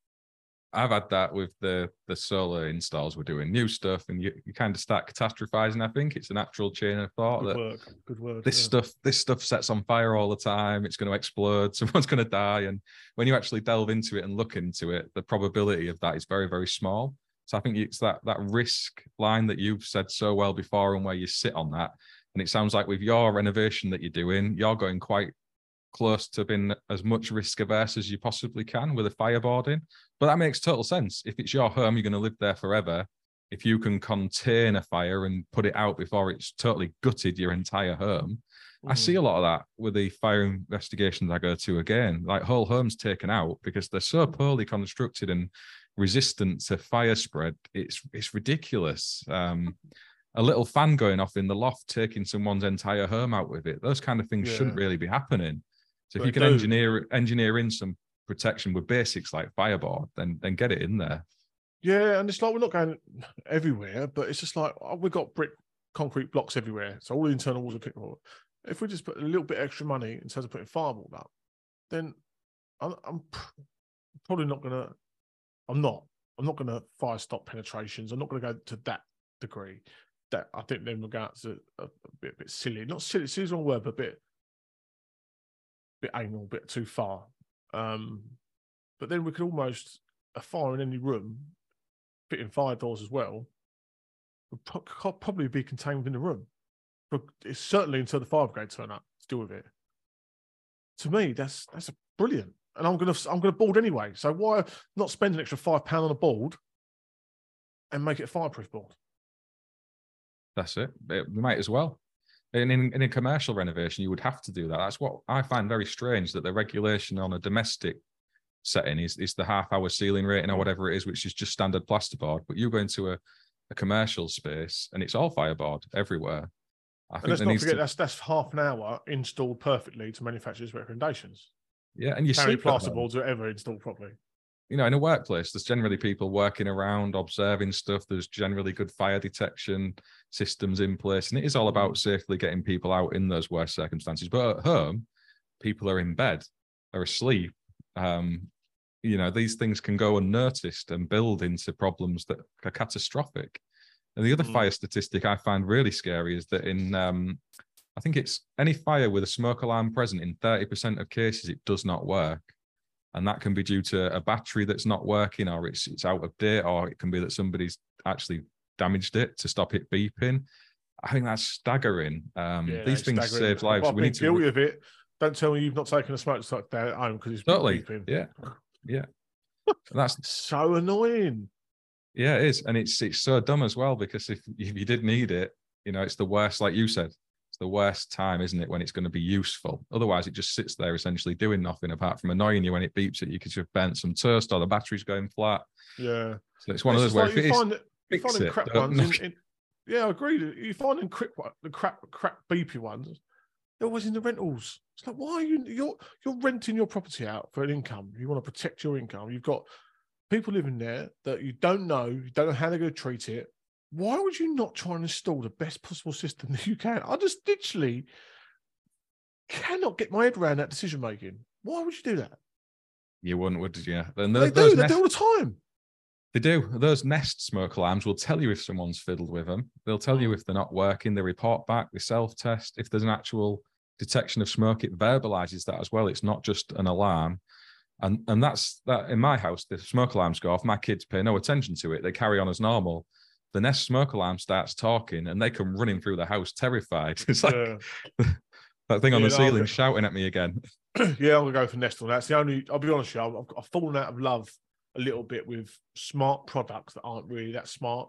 I've had that with the the solar installs we're doing new stuff, and you, you kind of start catastrophizing. I think it's a natural chain of thought Good that work. Good word. this yeah. stuff this stuff sets on fire all the time it's going to explode someone's going to die and when you actually delve into it and look into it the probability of that is very very small so i think it's that that risk line that you've said so well before and where you sit on that and it sounds like with your renovation that you're doing you're going quite close to being as much risk averse as you possibly can with a fireboarding but that makes total sense if it's your home you're going to live there forever if you can contain a fire and put it out before it's totally gutted your entire home I see Mm. a lot of that with the fire investigations I go to again. Like whole homes taken out because they're so poorly constructed and resistant to fire spread. It's it's ridiculous. Um, a little fan going off in the loft, taking someone's entire home out with it. Those kind of things shouldn't really be happening. So if you can engineer engineer in some protection with basics like fireboard, then then get it in there. Yeah, and it's like we're not going everywhere, but it's just like oh, we've got brick concrete blocks everywhere. So all the internal walls are pickable. If we just put a little bit extra money in terms of putting firewall up, then I'm, I'm probably not gonna. I'm not. I'm not gonna fire stop penetrations. I'm not gonna go to that degree. That I think then we'll go out to a, a bit, a bit silly. Not silly. Silly's wrong word, but a bit bit anal, a bit too far. Um, but then we could almost a fire in any room, fitting fire doors as well, would pro- probably be contained within the room. But it's certainly until the fire brigade turn up to deal with it. To me, that's that's brilliant, and I'm gonna I'm gonna board anyway. So why not spend an extra five pound on a board and make it a fireproof board? That's it. it we might as well. In, in, a commercial renovation, you would have to do that. That's what I find very strange that the regulation on a domestic setting is, is the half hour ceiling rating or mm. whatever it is, which is just standard plasterboard. But you go into a, a commercial space and it's all fireboard everywhere. I and let's not forget to... that's that's half an hour installed perfectly to manufacturer's recommendations. Yeah, and you see plasterboards are ever installed properly you know, in a workplace, there's generally people working around, observing stuff. There's generally good fire detection systems in place. And it is all about mm. safely getting people out in those worst circumstances. But at home, people are in bed, they're asleep. Um, you know, these things can go unnoticed and build into problems that are catastrophic. And the other mm. fire statistic I find really scary is that in, um, I think it's any fire with a smoke alarm present in 30% of cases, it does not work and that can be due to a battery that's not working or it's it's out of date or it can be that somebody's actually damaged it to stop it beeping. I think that's staggering. Um, yeah, these things staggering. save lives. We need to guilty of it. Don't tell me you've not taken a smoke stop there at home because it's totally. beeping. yeah. Yeah. That's so annoying. Yeah it is. And it's it's so dumb as well because if if you did need it you know it's the worst like you said the worst time, isn't it, when it's going to be useful? Otherwise, it just sits there essentially doing nothing apart from annoying you when it beeps at you because you've bent some toast or the battery's going flat. Yeah. So it's one it's of those where like you it find, is, you find it, crap ones. In, in, yeah, I agree. You find them crap, the crap, crap beepy ones. They're always in the rentals. It's like, why are you? You're you're renting your property out for an income. You want to protect your income. You've got people living there that you don't know. You don't know how they're going to treat it why would you not try and install the best possible system that you can? I just literally cannot get my head around that decision making. Why would you do that? You wouldn't, would you? And those, they do. They do all the time. They do. Those Nest smoke alarms will tell you if someone's fiddled with them. They'll tell you if they're not working. They report back. They self-test. If there's an actual detection of smoke, it verbalizes that as well. It's not just an alarm. And and that's that in my house, the smoke alarms go off. My kids pay no attention to it. They carry on as normal the Nest smoke alarm starts talking and they come running through the house terrified. It's like yeah. that thing on yeah, the ceiling shouting at me again. yeah, I'm gonna go for Nest on that. That's the only. I'll be honest, you, I've, I've fallen out of love a little bit with smart products that aren't really that smart,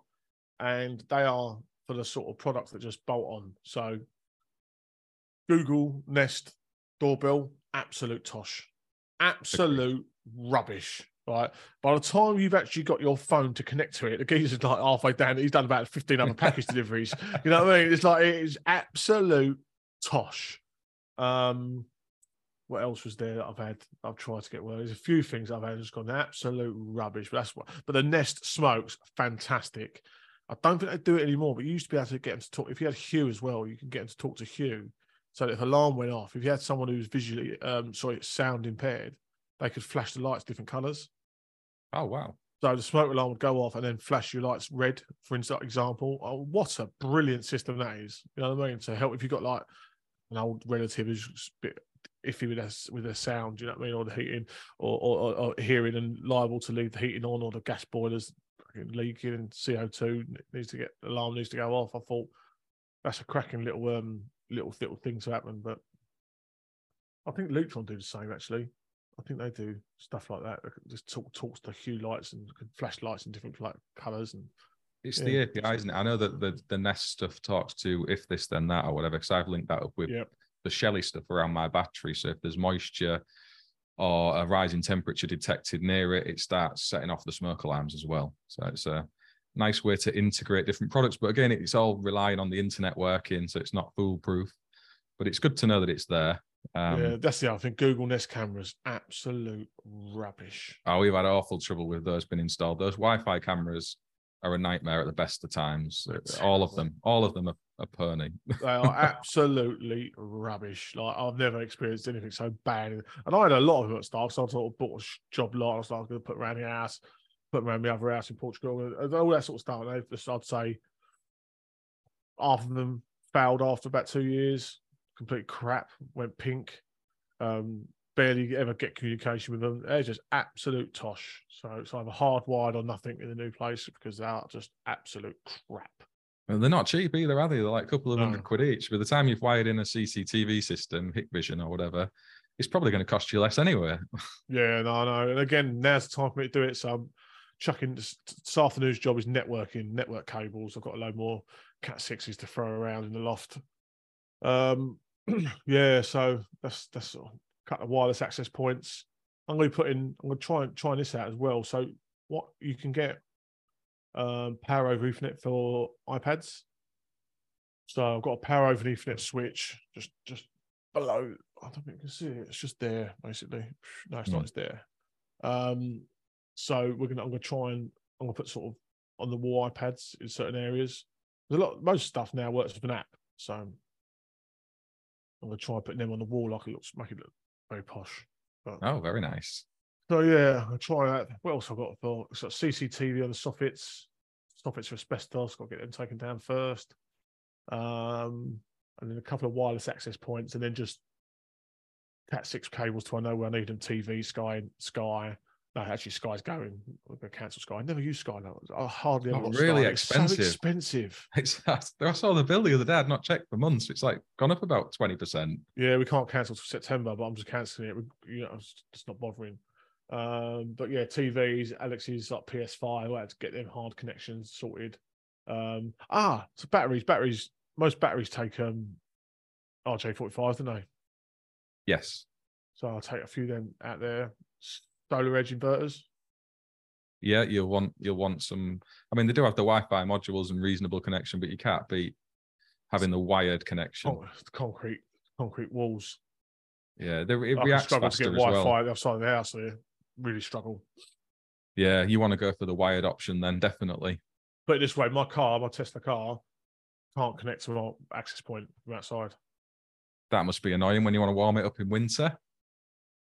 and they are for the sort of products that just bolt on. So, Google Nest doorbell, absolute tosh, absolute rubbish right? By the time you've actually got your phone to connect to it, the geezer's like halfway down. He's done about 15 other package deliveries. You know what I mean? It's like, it is absolute tosh. Um, what else was there that I've had? I've tried to get well. There's a few things I've had that's gone absolute rubbish. But that's what. But the Nest smokes fantastic. I don't think they do it anymore. But you used to be able to get them to talk. If you had Hue as well, you can get them to talk to Hue. So if alarm went off, if you had someone who was visually, um, sorry, sound impaired, they could flash the lights different colours. Oh wow! So the smoke alarm would go off and then flash your lights red, for instance, example. Oh, what a brilliant system that is! You know what I mean? To help if you've got like an old relative who's a bit iffy with their with their sound, you know what I mean, or the heating, or, or, or hearing and liable to leave the heating on, or the gas boilers leaking and CO two needs to get alarm needs to go off. I thought that's a cracking little um little little thing to happen, but I think Lutron do the same actually. I think they do stuff like that. Uh, just talk talks to hue lights and flash lights in different like colors and. It's yeah. the API, isn't it? I know that the the Nest stuff talks to if this then that or whatever. Because I've linked that up with yep. the Shelly stuff around my battery. So if there's moisture or a rising temperature detected near it, it starts setting off the smoke alarms as well. So it's a nice way to integrate different products. But again, it's all relying on the internet working, so it's not foolproof. But it's good to know that it's there. Um, yeah, that's the other thing. Google Nest cameras, absolute rubbish. Oh, we've had awful trouble with those being installed. Those Wi-Fi cameras are a nightmare at the best of times. all of them, all of them are, are perny. they are absolutely rubbish. Like I've never experienced anything so bad. And I had a lot of them at. So I sort of bought a job lot. I was going to put around the house, put around the other house in Portugal, and all that sort of stuff. And just, I'd say half of them failed after about two years complete crap, went pink. Um, barely ever get communication with them. They're just absolute tosh. So it's either hardwired or nothing in the new place because they are just absolute crap. And they're not cheap either, are they? They're like a couple of No. hundred quid each. By the time you've wired in a CCTV system, Hikvision or whatever, it's probably going to cost you less anyway. Yeah, no, no. And again, now's the time for me to do it. So I'm chucking this, this afternoon's job is networking, network cables. I've got a load more Cat sixes to throw around in the loft. Um, yeah, so that's that's sort of a couple of wireless access points. I'm going to put in. I'm going to try and try this out as well. So what you can get um, power over Ethernet for iPads. So I've got a power over Ethernet switch just just below. I don't think you can see it. It's just there, basically. No, it's not. Hmm. It's there. Um, so we're gonna. I'm gonna try and I'm gonna put sort of on the wall iPads in certain areas. There's a lot. Most stuff now works with an app, so I'm gonna try putting them on the wall like it looks, make it look very posh. But, Oh, very nice. so yeah, I'll try that. What else I got for? So CCTV on the soffits. Soffits for asbestos. Got to get them taken down first. Um, and then a couple of wireless access points, and then just Cat six cables to I know where I need them. TV, Sky, Sky. No, actually, Sky's going. We're going to cancel Sky. I never use Sky. now. I hardly ever Oh, really Sky. It's expensive. So expensive. It's I saw the bill the other day. I'd not checked for months. It's like gone up about twenty percent. Yeah, we can't cancel till September, but I'm just cancelling it. We- You know, it's just not bothering. Um, but yeah, TVs, Alex's like PS5, I had to get them hard connections sorted. Um, ah, so batteries, batteries. Most batteries take um RJ45, don't they? Yes. So I'll take a few of them out there. SolarEdge inverters. Yeah, you'll want you'll want some. I mean, they do have the Wi-Fi modules and reasonable connection, but you can't beat having the wired connection. Con- concrete, concrete walls. Yeah, they, it I reacts struggle to get Wi-Fi well. the of the house here. Really struggle. Yeah, you want to go for the wired option then, definitely. Put it this way, my car, my Tesla car, can't connect to my access point from outside. That must be annoying when you want to warm it up in winter.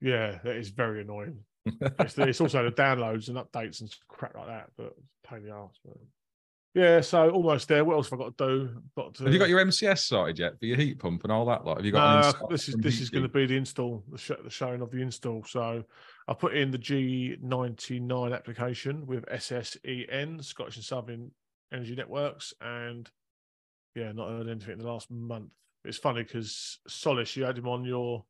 Yeah, that is very annoying. It's, it's also the downloads and updates and crap like that, but pain in the ass. But... Yeah, so almost there. What else have I got to do? Got to, Have you got your MCS sorted yet for your heat pump and all that lot? Have you got? No, this is this is going to be the install, the, sh- the showing of the install. So I put in the G99 application with SSEN, Scottish and Southern Energy Networks, and yeah, not heard anything in the last month. It's funny because Solis, you had him on your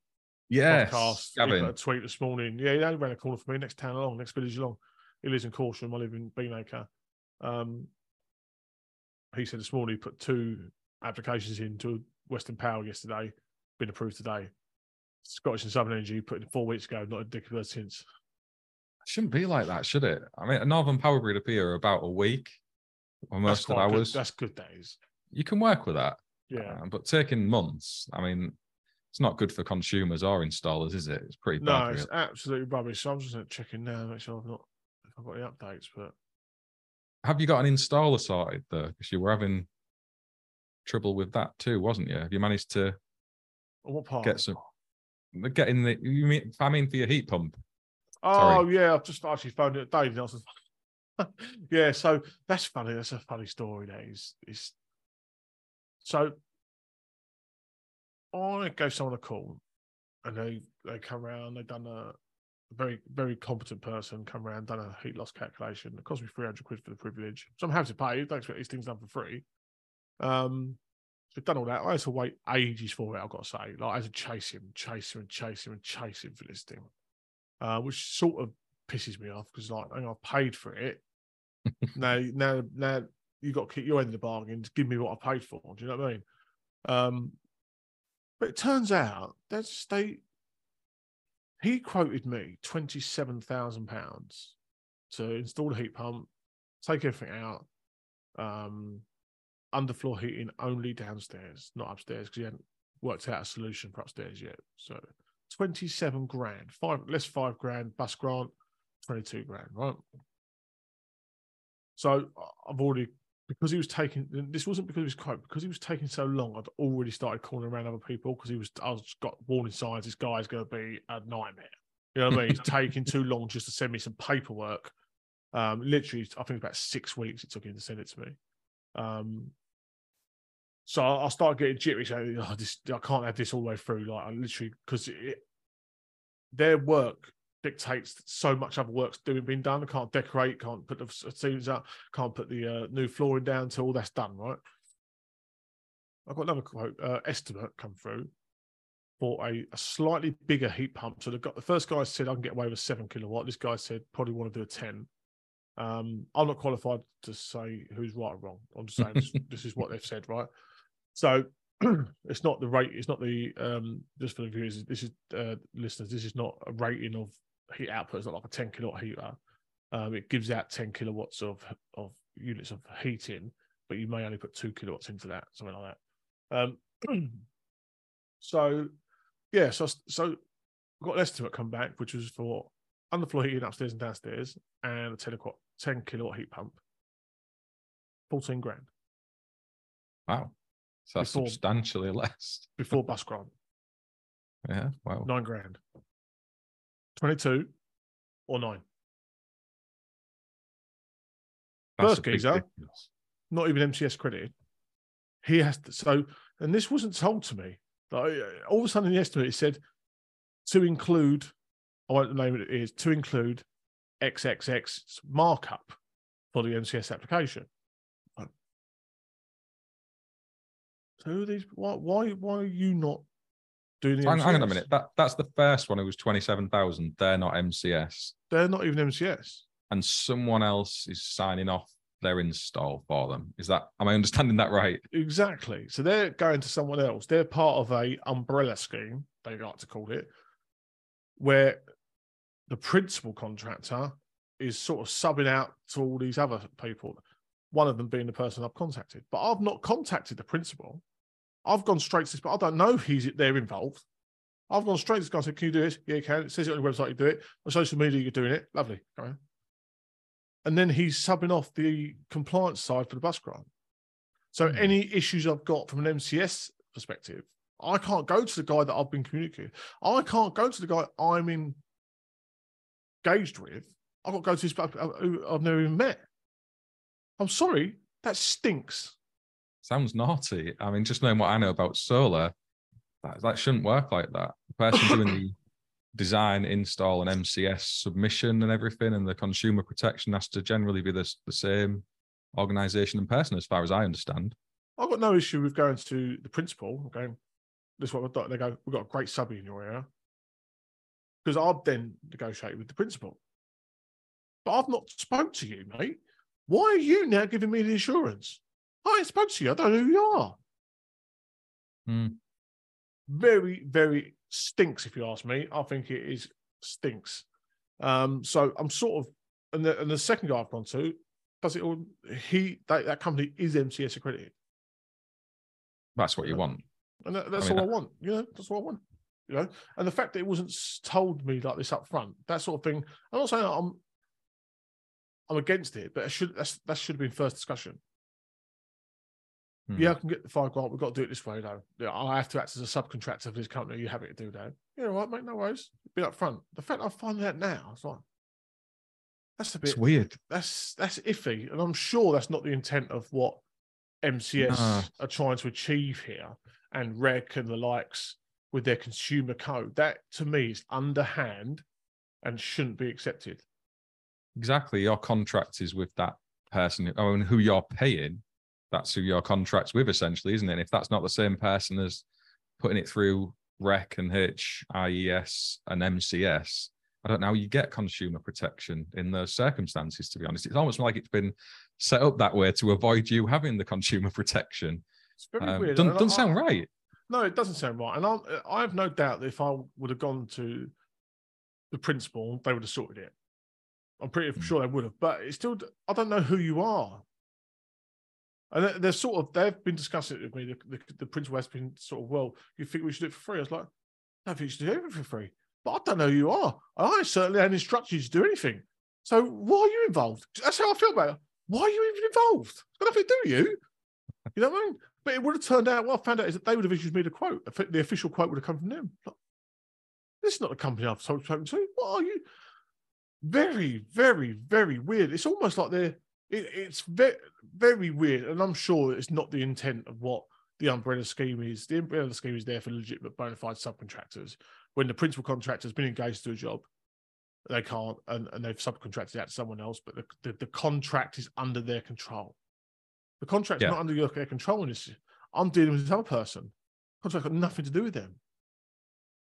Yes, podcast. Gavin. a tweet this morning. Yeah, he only ran a corner for me, next town along, next village along. He lives in Corsham. I live in Beanacre. Um, he said this morning he put two applications into Western Power yesterday, been approved today. Scottish and Southern Energy put in four weeks ago, not a dick of since. shouldn't be like that, should it? I mean, a Northern Power Grid here about a week or most of quite good- That's good days. You can work with that. Yeah. Uh, but taking months, I mean, it's not good for consumers or installers, is it? It's pretty No, bad. it's really. absolutely rubbish. So I'm just going to check in now, make sure I've not if I've got any updates. But Have you got an installer sorted though? Because you were having trouble with that too, wasn't you? Have you managed to what part? get some getting the you mean I mean for your heat pump? Oh yeah, I've just actually phoned it Dave. And I was yeah, so that's funny. That's a funny story. That is, is so. I gave someone a call, and they they come around. They've done a very very competent person come around, done a heat loss calculation. It cost me three hundred quid for the privilege, so I'm happy to pay. Don't expect these things done for free. Um, so we've done all that. I had to wait ages for it. I've got to say, like I had to chase him, chase him, and chase him, and chase him for this thing uh, which sort of pisses me off because like hang on, I paid for it. now, now, now you got to keep your end of the bargain. Just give me what I paid for. Do you know what I mean? Um, but it turns out that's they. He quoted me twenty seven thousand pounds to install a heat pump, take everything out, um, underfloor heating only downstairs, not upstairs, because he hadn't worked out a solution for upstairs yet. So 27 grand, five less five grand, bus grant, 22 grand, right? So I- I've already because he was taking this wasn't because he was quote because he was taking so long. I'd already started calling around other people because he was I was got warning signs. This guy's going to be a nightmare. You know what I mean? He's taking too long just to send me some paperwork. Um, literally, I think about six weeks it took him to send it to me. Um, so I I started getting jittery, saying, oh, this, I can't have this all the way through. Like, I literally, because their work dictates so much other work's doing being done. I can't decorate, can't put the ceilings up, can't put the uh, new flooring down until all that's done, right? I've got another quote uh, estimate come through for a, a, slightly bigger heat pump. So the, the first guy said I can get away with a seven kilowatt. This guy said probably want to do a ten. Um, I'm not qualified to say who's right or wrong. I'm just saying this, this, is what they've said, right? So it's not the rate. It's not the um, just for the viewers. This is uh, listeners. This is not a rating of heat output. is not like a 10 kilowatt heater. Um, it gives out 10 kilowatts of of units of heating, but you may only put two kilowatts into that, something like that. Um, so yeah, so so got an estimate come back, which was for underfloor heating upstairs and downstairs, and a 10 kilowatt 10 kilowatt heat pump. 14 grand. Wow. So that's before, substantially less. before bus grant. Yeah. Wow. Nine grand. 22 or nine. That's First geezer, not even MCS credited. He has to, so, and this wasn't told to me. Like, uh, all of a sudden yesterday it said to include, I won't name it is, to include XXX markup for the MCS application. So these? Why? Why? Why are you not doing the? Hang, hang on a minute. That that's the first one. It was twenty seven thousand. They're not MCS. They're not even MCS. And someone else is signing off their install for them. Is that? Am I understanding that right? Exactly. So they're going to someone else. They're part of a umbrella scheme. They like to call it, where the principal contractor is sort of subbing out to all these other people. One of them being the person I've contacted, but I've not contacted the principal. I've gone straight to this, but I don't know he's they're involved. I've gone straight to this guy and said, Can you do this? Yeah, you can. It says it on your website, you do it. On social media, you're doing it. Lovely. And then he's subbing off the compliance side for the bus grant. So mm. any issues I've got from an MCS perspective, I can't go to the guy that I've been communicating. I can't go to the guy I'm engaged with. I've got to go to this who I've never even met. I'm sorry, that stinks. Sounds naughty. I mean, just knowing what I know about solar, that, that shouldn't work like that. The person doing the design, install, and MCS submission and everything, and the consumer protection has to generally be the, the same organization and person, as far as I understand. I've got no issue with going to the principal, going, this is what we've got. They go, we've got a great subby in your area. Because I've then negotiated with the principal. But I've not spoke to you, mate. Why are you now giving me the assurance? I ain't spoke to you. I don't know who you are. Hmm. Very, very stinks, if you ask me. I think it is stinks. Um, so I'm sort of, and the, and the second guy I've gone to does it all. He that, that company is MCS accredited. That's what you want, and that, that's I mean, all I want. You know, that's what I want. You know, and the fact that it wasn't told me like this up front, that sort of thing. I'm not saying I'm I'm against it, but it should that's, that should have been first discussion. Hmm. Yeah, I can get the five grand. We've got to do it this way, though. Yeah, I have to act as a subcontractor for this company. You happy to do that? Yeah, right, mate. No worries. Be up front. The fact I find that now, it's like that's a bit it's weird. That's that's iffy, and I'm sure that's not the intent of what MCS nah. are trying to achieve here, and Rec and the likes with their consumer code. That to me is underhand and shouldn't be accepted. Exactly. Your contract is with that person. I mean, who you're paying that's who your contract's with, essentially, isn't it? And if that's not the same person as putting it through REC and Hitch, IES and MCS, I don't know how you get consumer protection in those circumstances, to be honest. It's almost like it's been set up that way to avoid you having the consumer protection. It's very um, weird. Doesn't, doesn't sound right. No, it doesn't sound right. And i I have no doubt that if I would have gone to the principal, they would have sorted it. I'm pretty mm. sure they would have. But it's still, I don't know who you are. And they're sort of they've been discussing it with me. The, the, the principal has been sort of, well, you think we should do it for free? I was like, I think you should do it for free. But I don't know who you are. I certainly hadn't instructed you to do anything. So why are you involved? That's how I feel about it. Why are you even involved? It's got nothing to do with you. You know what I mean? But it would have turned out, what I found out is that they would have issued me the quote. The official quote would have come from them. This is not the company I've spoken to. What are you? Very, very, very weird. It's almost like they're it, it's very very weird, and I'm sure it's not the intent of what the umbrella scheme is. The umbrella scheme is there for legitimate bona fide subcontractors when the principal contractor has been engaged to a job, they can't, and, and they've subcontracted out to someone else, but the, the, the contract is under their control. The contract's Yeah. not under your their control. And it's, I'm dealing with this other person. Contract got nothing to do with them.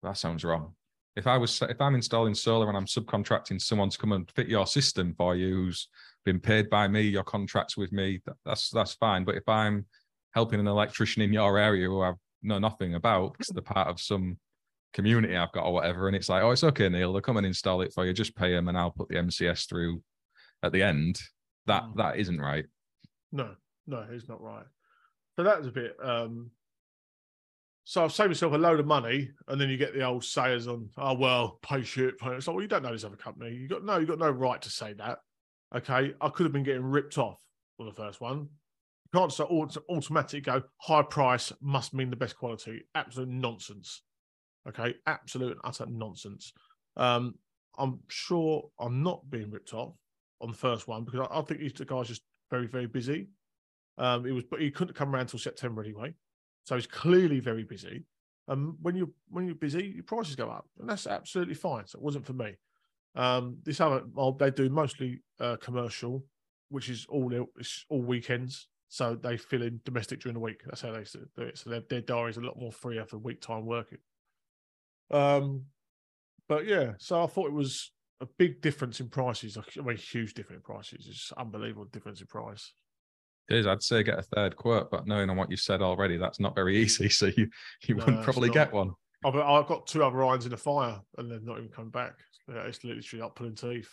That sounds wrong. If I was if I'm installing solar and I'm subcontracting someone to come and fit your system for you who's been paid by me, your contracts with me, that, that's that's fine. But if I'm helping an electrician in your area who I know nothing about because they're part of some community I've got or whatever, and it's like, oh, it's okay, Neil, they'll come and install it for you, just pay them and I'll put the MCS through at the end. That Mm. that isn't right. No, no, it's not right. So that was a bit. um So I've saved myself a load of money, and then you get the old sayers on, "Oh well, pay shit." Pay. It's like, well, you don't know this other company. You got no, you got no right to say that. Okay, I could have been getting ripped off on the first one. You can't auto- automatically go high price must mean the best quality. Absolute nonsense. Okay, absolute and utter nonsense. Um, I'm sure I'm not being ripped off on the first one because I, I think these guy's just very, very busy. Um, it was, but he couldn't come around until September anyway, so he's clearly very busy. And when you when you're busy, your prices go up, and that's absolutely fine. So it wasn't for me. Um, this other, well, they do mostly uh, commercial, which is all it's all weekends. So they fill in domestic during the week. That's how they do it. So their, their diary is a lot more free after week time working. Um, but yeah, so I thought it was a big difference in prices. I mean, huge difference in prices. It's unbelievable difference in price. Is. I'd say get a third quote, but knowing on what you've said already, that's not very easy. So you you No, wouldn't probably get one. I've, I've got two other irons in the fire, and they're not even coming back. It's literally up pulling teeth.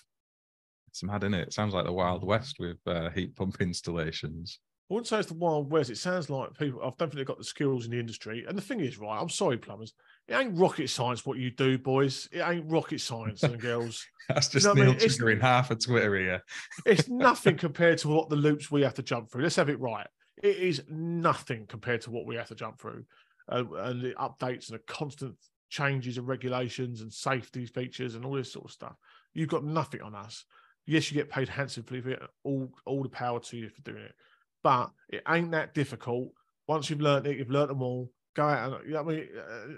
It's mad, isn't it? It sounds like the Wild. West with uh, heat pump installations. I wouldn't say it's the Wild West. It sounds like people. I don't think they've got the skills in the industry. And the thing is, right? I'm sorry, plumbers. It ain't rocket science what you do, boys. It ain't rocket science and girls. That's just know what I Neil mean? It's- half a Twitter here. It's nothing compared to what the loops we have to jump through. Let's have it right. It is nothing compared to what we have to jump through, uh, and the updates and the constant changes and regulations and safety features and all this sort of stuff. You've got nothing on us. Yes, you get paid handsomely for it. All all the power to you for doing it, but it ain't that difficult. Once you've learned it, you've learned them all. Go out and know, I mean, uh,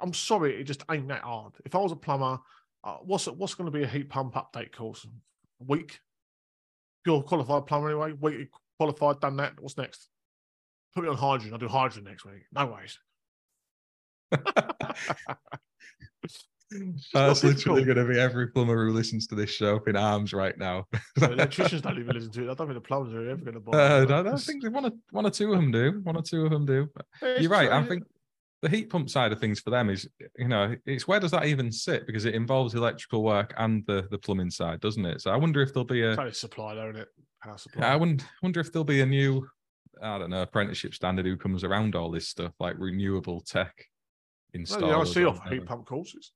I'm sorry, it just ain't that hard. If I was a plumber, uh, what's what's going to be a heat pump update course? Week? You're a qualified plumber anyway. Week qualified, done that. What's next? Put me on hydrogen. I'll do hydrogen next week. No ways. That's literally going to be every plumber who listens to this show up in arms right now. The electricians don't even listen to it. I don't think the plumbers are ever going to bother. Uh. I don't think one or, one or two of them do. One or two of them do. It's You're right. I think the heat pump side of things for them is, you know, it's where does that even sit? Because it involves electrical work and the the plumbing side, doesn't it? So I wonder if there'll be a It's supply, though, isn't it? Power supply. I wonder, wonder if there'll be a new, I don't know, apprenticeship standard who comes around all this stuff like renewable tech No, installers. the IC or offer heat pump courses.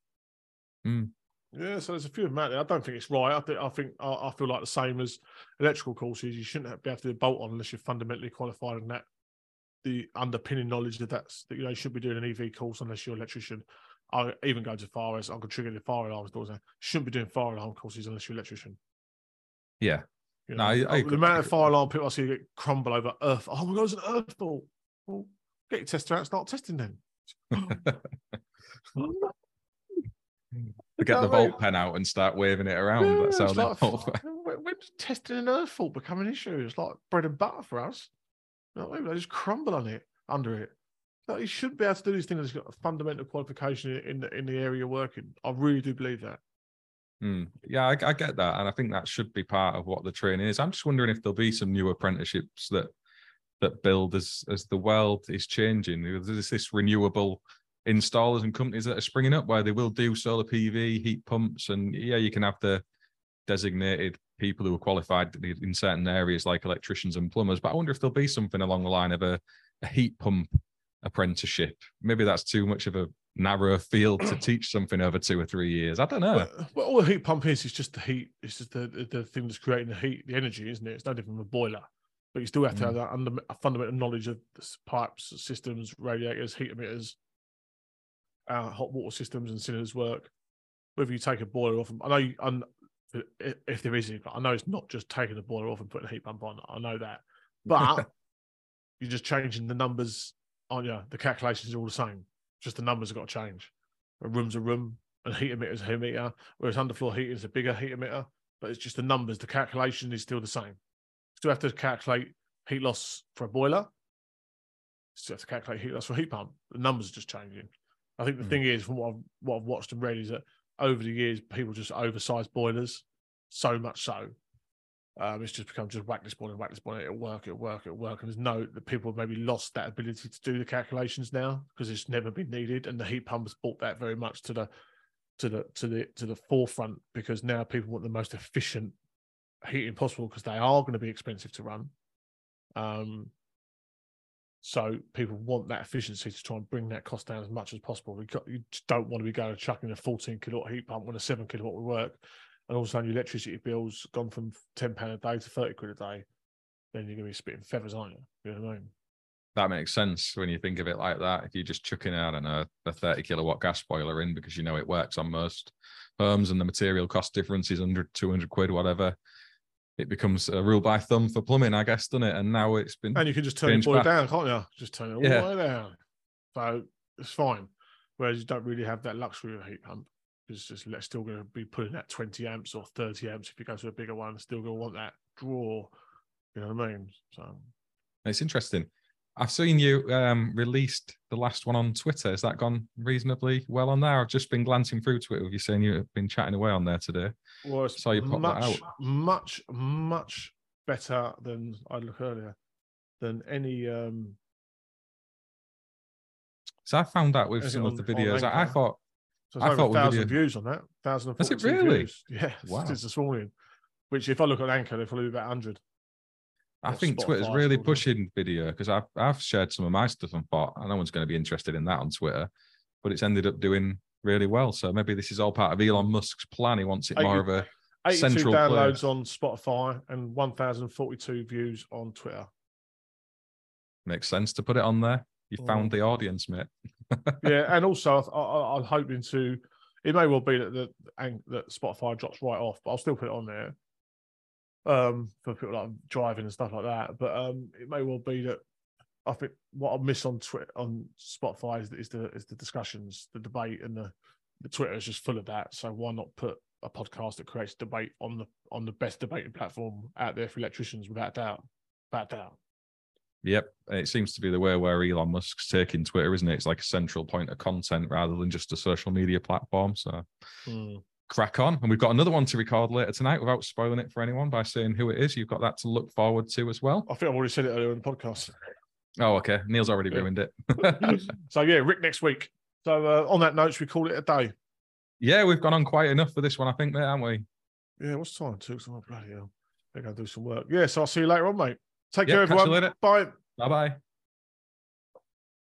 Hmm. Yeah, so there's a few of them out there. I don't think it's right. I think I think I, I feel like the same as electrical courses. You shouldn't have, be able to do a bolt on unless you're fundamentally qualified in that. The underpinning knowledge that that's that you know you should be doing an EV course unless you're an electrician. I even go to far as I could trigger the fire alarms doors. now. Shouldn't be doing fire alarm courses unless you're an electrician. Yeah. You No. I- I Oh, agree- the amount I of fire alarm people I see get crumble over earth. Oh my god, it's an earth ball. Well, get your tester out, start testing then. To get the volt pen out and start waving it around. Yeah, That's how like, volt f- when when does testing an earth fault become an issue? It's like bread and butter for us. You know what I mean? They just crumble on it, under it. Like, you should be able to do these things that's got a fundamental qualification in the in the area you're working. I really do believe that. Hmm. Yeah, I, I get that, and I think that should be part of what the training is. I'm just wondering if there'll be some new apprenticeships that that build as as the world is changing. There's this renewable installers and companies that are springing up where they will do solar PV, heat pumps, and yeah, you can have the designated people who are qualified in certain areas like electricians and plumbers. But I wonder if there'll be something along the line of a, a heat pump apprenticeship. Maybe that's too much of a narrow field to teach something over two or three years. I don't know. Well, well, all a heat pump is is just the heat. It's just the, the, the thing that's creating the heat, the energy, isn't it? It's no different from a boiler. But you still have to have mm. that under, a fundamental knowledge of the pipes, systems, radiators, heat emitters, uh, hot water systems, and cylinders work. Whether you take a boiler off, I know you, un, if if there is any, but I know it's not just taking the boiler off and putting a heat pump on. I know that, but you're just changing the numbers, aren't you? The calculations are all the same. Just the numbers have got to change. a room's a room, and heat emitter is a heat emitter, whereas underfloor heating is a bigger heat emitter, but it's just the numbers, the calculation is still the same. Still have to calculate heat loss for a boiler. Still have to calculate heat loss for a heat pump. The numbers are just changing. I think the Mm. thing is, from what I've, what I've watched and read, is that over the years, people just oversize boilers so much so. Um, it's just become just whack this boiler, whack this boiler, it'll work, it'll work, it'll work. And there's no, the people have maybe lost that ability to do the calculations now because it's never been needed. And the heat pump has brought that very much to the, to the, to the, to the forefront because now people want the most efficient heating possible because they are going to be expensive to run. Um, so people want that efficiency to try and bring that cost down as much as possible. You, got, you don't want to be going chucking a 14 kilowatt heat pump when a seven kilowatt will work, and all of a sudden your electricity bill's gone from 10 pound a day to 30 quid a day. Then you're going to be spitting feathers, aren't you? You know what I mean? That makes sense when you think of it like that. If you're just chucking out a, a 30 kilowatt gas boiler in because you know it works on most homes and the material cost difference is 100, 200 quid, whatever, it becomes a rule by thumb for plumbing, I guess, doesn't it? And now it's been And you can just turn your boiler back. down, can't you? Just turn it all Yeah. the way down. So it's fine. Whereas you don't really have that luxury of a heat pump. It's just it's still going to be putting that 20 amps or 30 amps if you go to a bigger one. Still going to want that draw. You know what I mean? So It's interesting. I've seen you um, released the last one on Twitter. Has that gone reasonably well on there? I've just been glancing through Twitter with you saying you've been chatting away on there today. well, it's Saw you pop that much, much, much better than I look earlier than any. um So I found out with Is it some of the videos. I, I thought, So it's I over thought a thousand video- views on that. Thousand and Has it really? views. Yeah, Wow. since this morning. Which, if I look at Anchor, they're probably about hundred. I think Twitter's really pushing video because I've I've shared some of my stuff and thought "Oh, no one's going to be interested in that on Twitter, but it's ended up doing really well. So maybe this is all part of Elon Musk's plan. He wants it more of a 82 Central downloads on Spotify and 1,042 views on Twitter. makes sense to put it on there. You Mm. found the audience, mate. yeah, and also I, I, I'm hoping to. It may well be that the that Spotify drops right off, but I'll still put it on there. Um, for people like driving and stuff like that. But um, it may well be that I think what I miss on Twitter on Spotify is the, is the is the discussions, the debate, and the the Twitter is just full of that. So why not put a podcast that creates debate on the on the best debating platform out there for electricians, without doubt, without doubt. Yep, it seems to be the way where Elon Musk's taking Twitter, isn't it? It's like a central point of content rather than just a social media platform. So Hmm. Crack on. And we've got another one to record later tonight without spoiling it for anyone by saying who it is. You've got that to look forward to as well. I think I've already said it earlier in the podcast. Oh, okay. Neil's already Yeah. ruined it. so yeah, Rick next week. So uh, on that note, should we call it a day? yeah, we've gone on quite enough for this one, I think, mate, haven't we? Yeah, what's time? Two. Oh, bloody hell. They're going to do some work. Yeah, so I'll see you later on, mate. Take Yeah, care, everyone. Bye. Bye bye.